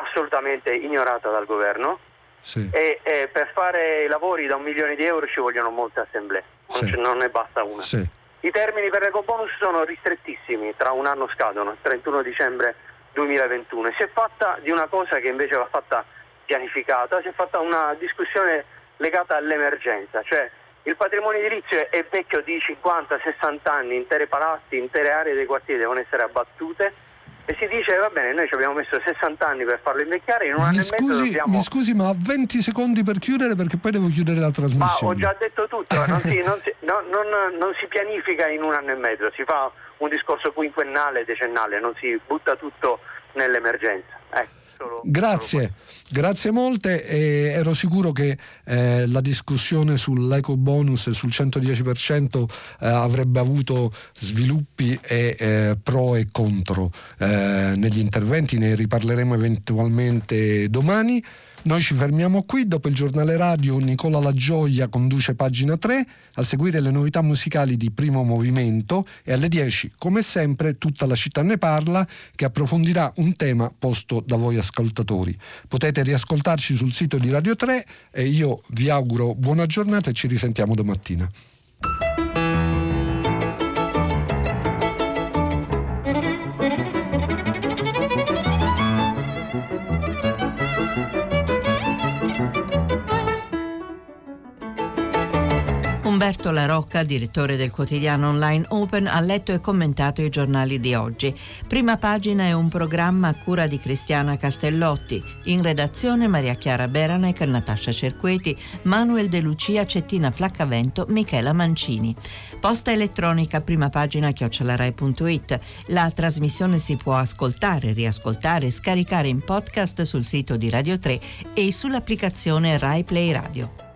assolutamente ignorata dal governo sì. e, e, per fare i lavori da un milione di euro ci vogliono molte assemblee, non, sì. non ne basta una. Sì. I termini per l'ecobonus sono ristrettissimi, tra un anno scadono, il 31 dicembre 2021 si è fatta di una cosa che invece va fatta pianificata, si è fatta una discussione legata all'emergenza, cioè il patrimonio edilizio è vecchio di 50-60 anni, intere palazzi, intere aree dei quartieri devono essere abbattute e si dice va bene, noi ci abbiamo messo 60 anni per farlo invecchiare, in un mi anno scusi, e mezzo dobbiamo... Mi scusi, ma 20 secondi per chiudere perché poi devo chiudere la trasmissione. Ma ho già detto tutto, non si, *laughs* non, si, no, non, non si pianifica in un anno e mezzo, si fa un discorso quinquennale, decennale, non si butta tutto nell'emergenza. Ecco. Solo, grazie, solo grazie molte. E ero sicuro che eh, la discussione sull'eco bonus e sul 110% eh, avrebbe avuto sviluppi e, eh, pro e contro eh, negli interventi, ne riparleremo eventualmente domani. Noi ci fermiamo qui, dopo il giornale radio Nicola La Gioia conduce pagina 3, a seguire le novità musicali di primo movimento e alle 10, come sempre, tutta la città ne parla che approfondirà un tema posto da voi ascoltatori. Potete riascoltarci sul sito di Radio 3 e io vi auguro buona giornata e ci risentiamo domattina. Umberto La Rocca, direttore del quotidiano online Open, ha letto e commentato i giornali di oggi. Prima pagina è un programma a cura di Cristiana Castellotti. In redazione Maria Chiara Beranec, Natascia Cerqueti, Manuel De Lucia, Cettina Flaccavento, Michela Mancini. Posta elettronica prima pagina chiocciolarai.it. La trasmissione si può ascoltare, riascoltare, scaricare in podcast sul sito di Radio 3 e sull'applicazione Rai Play Radio.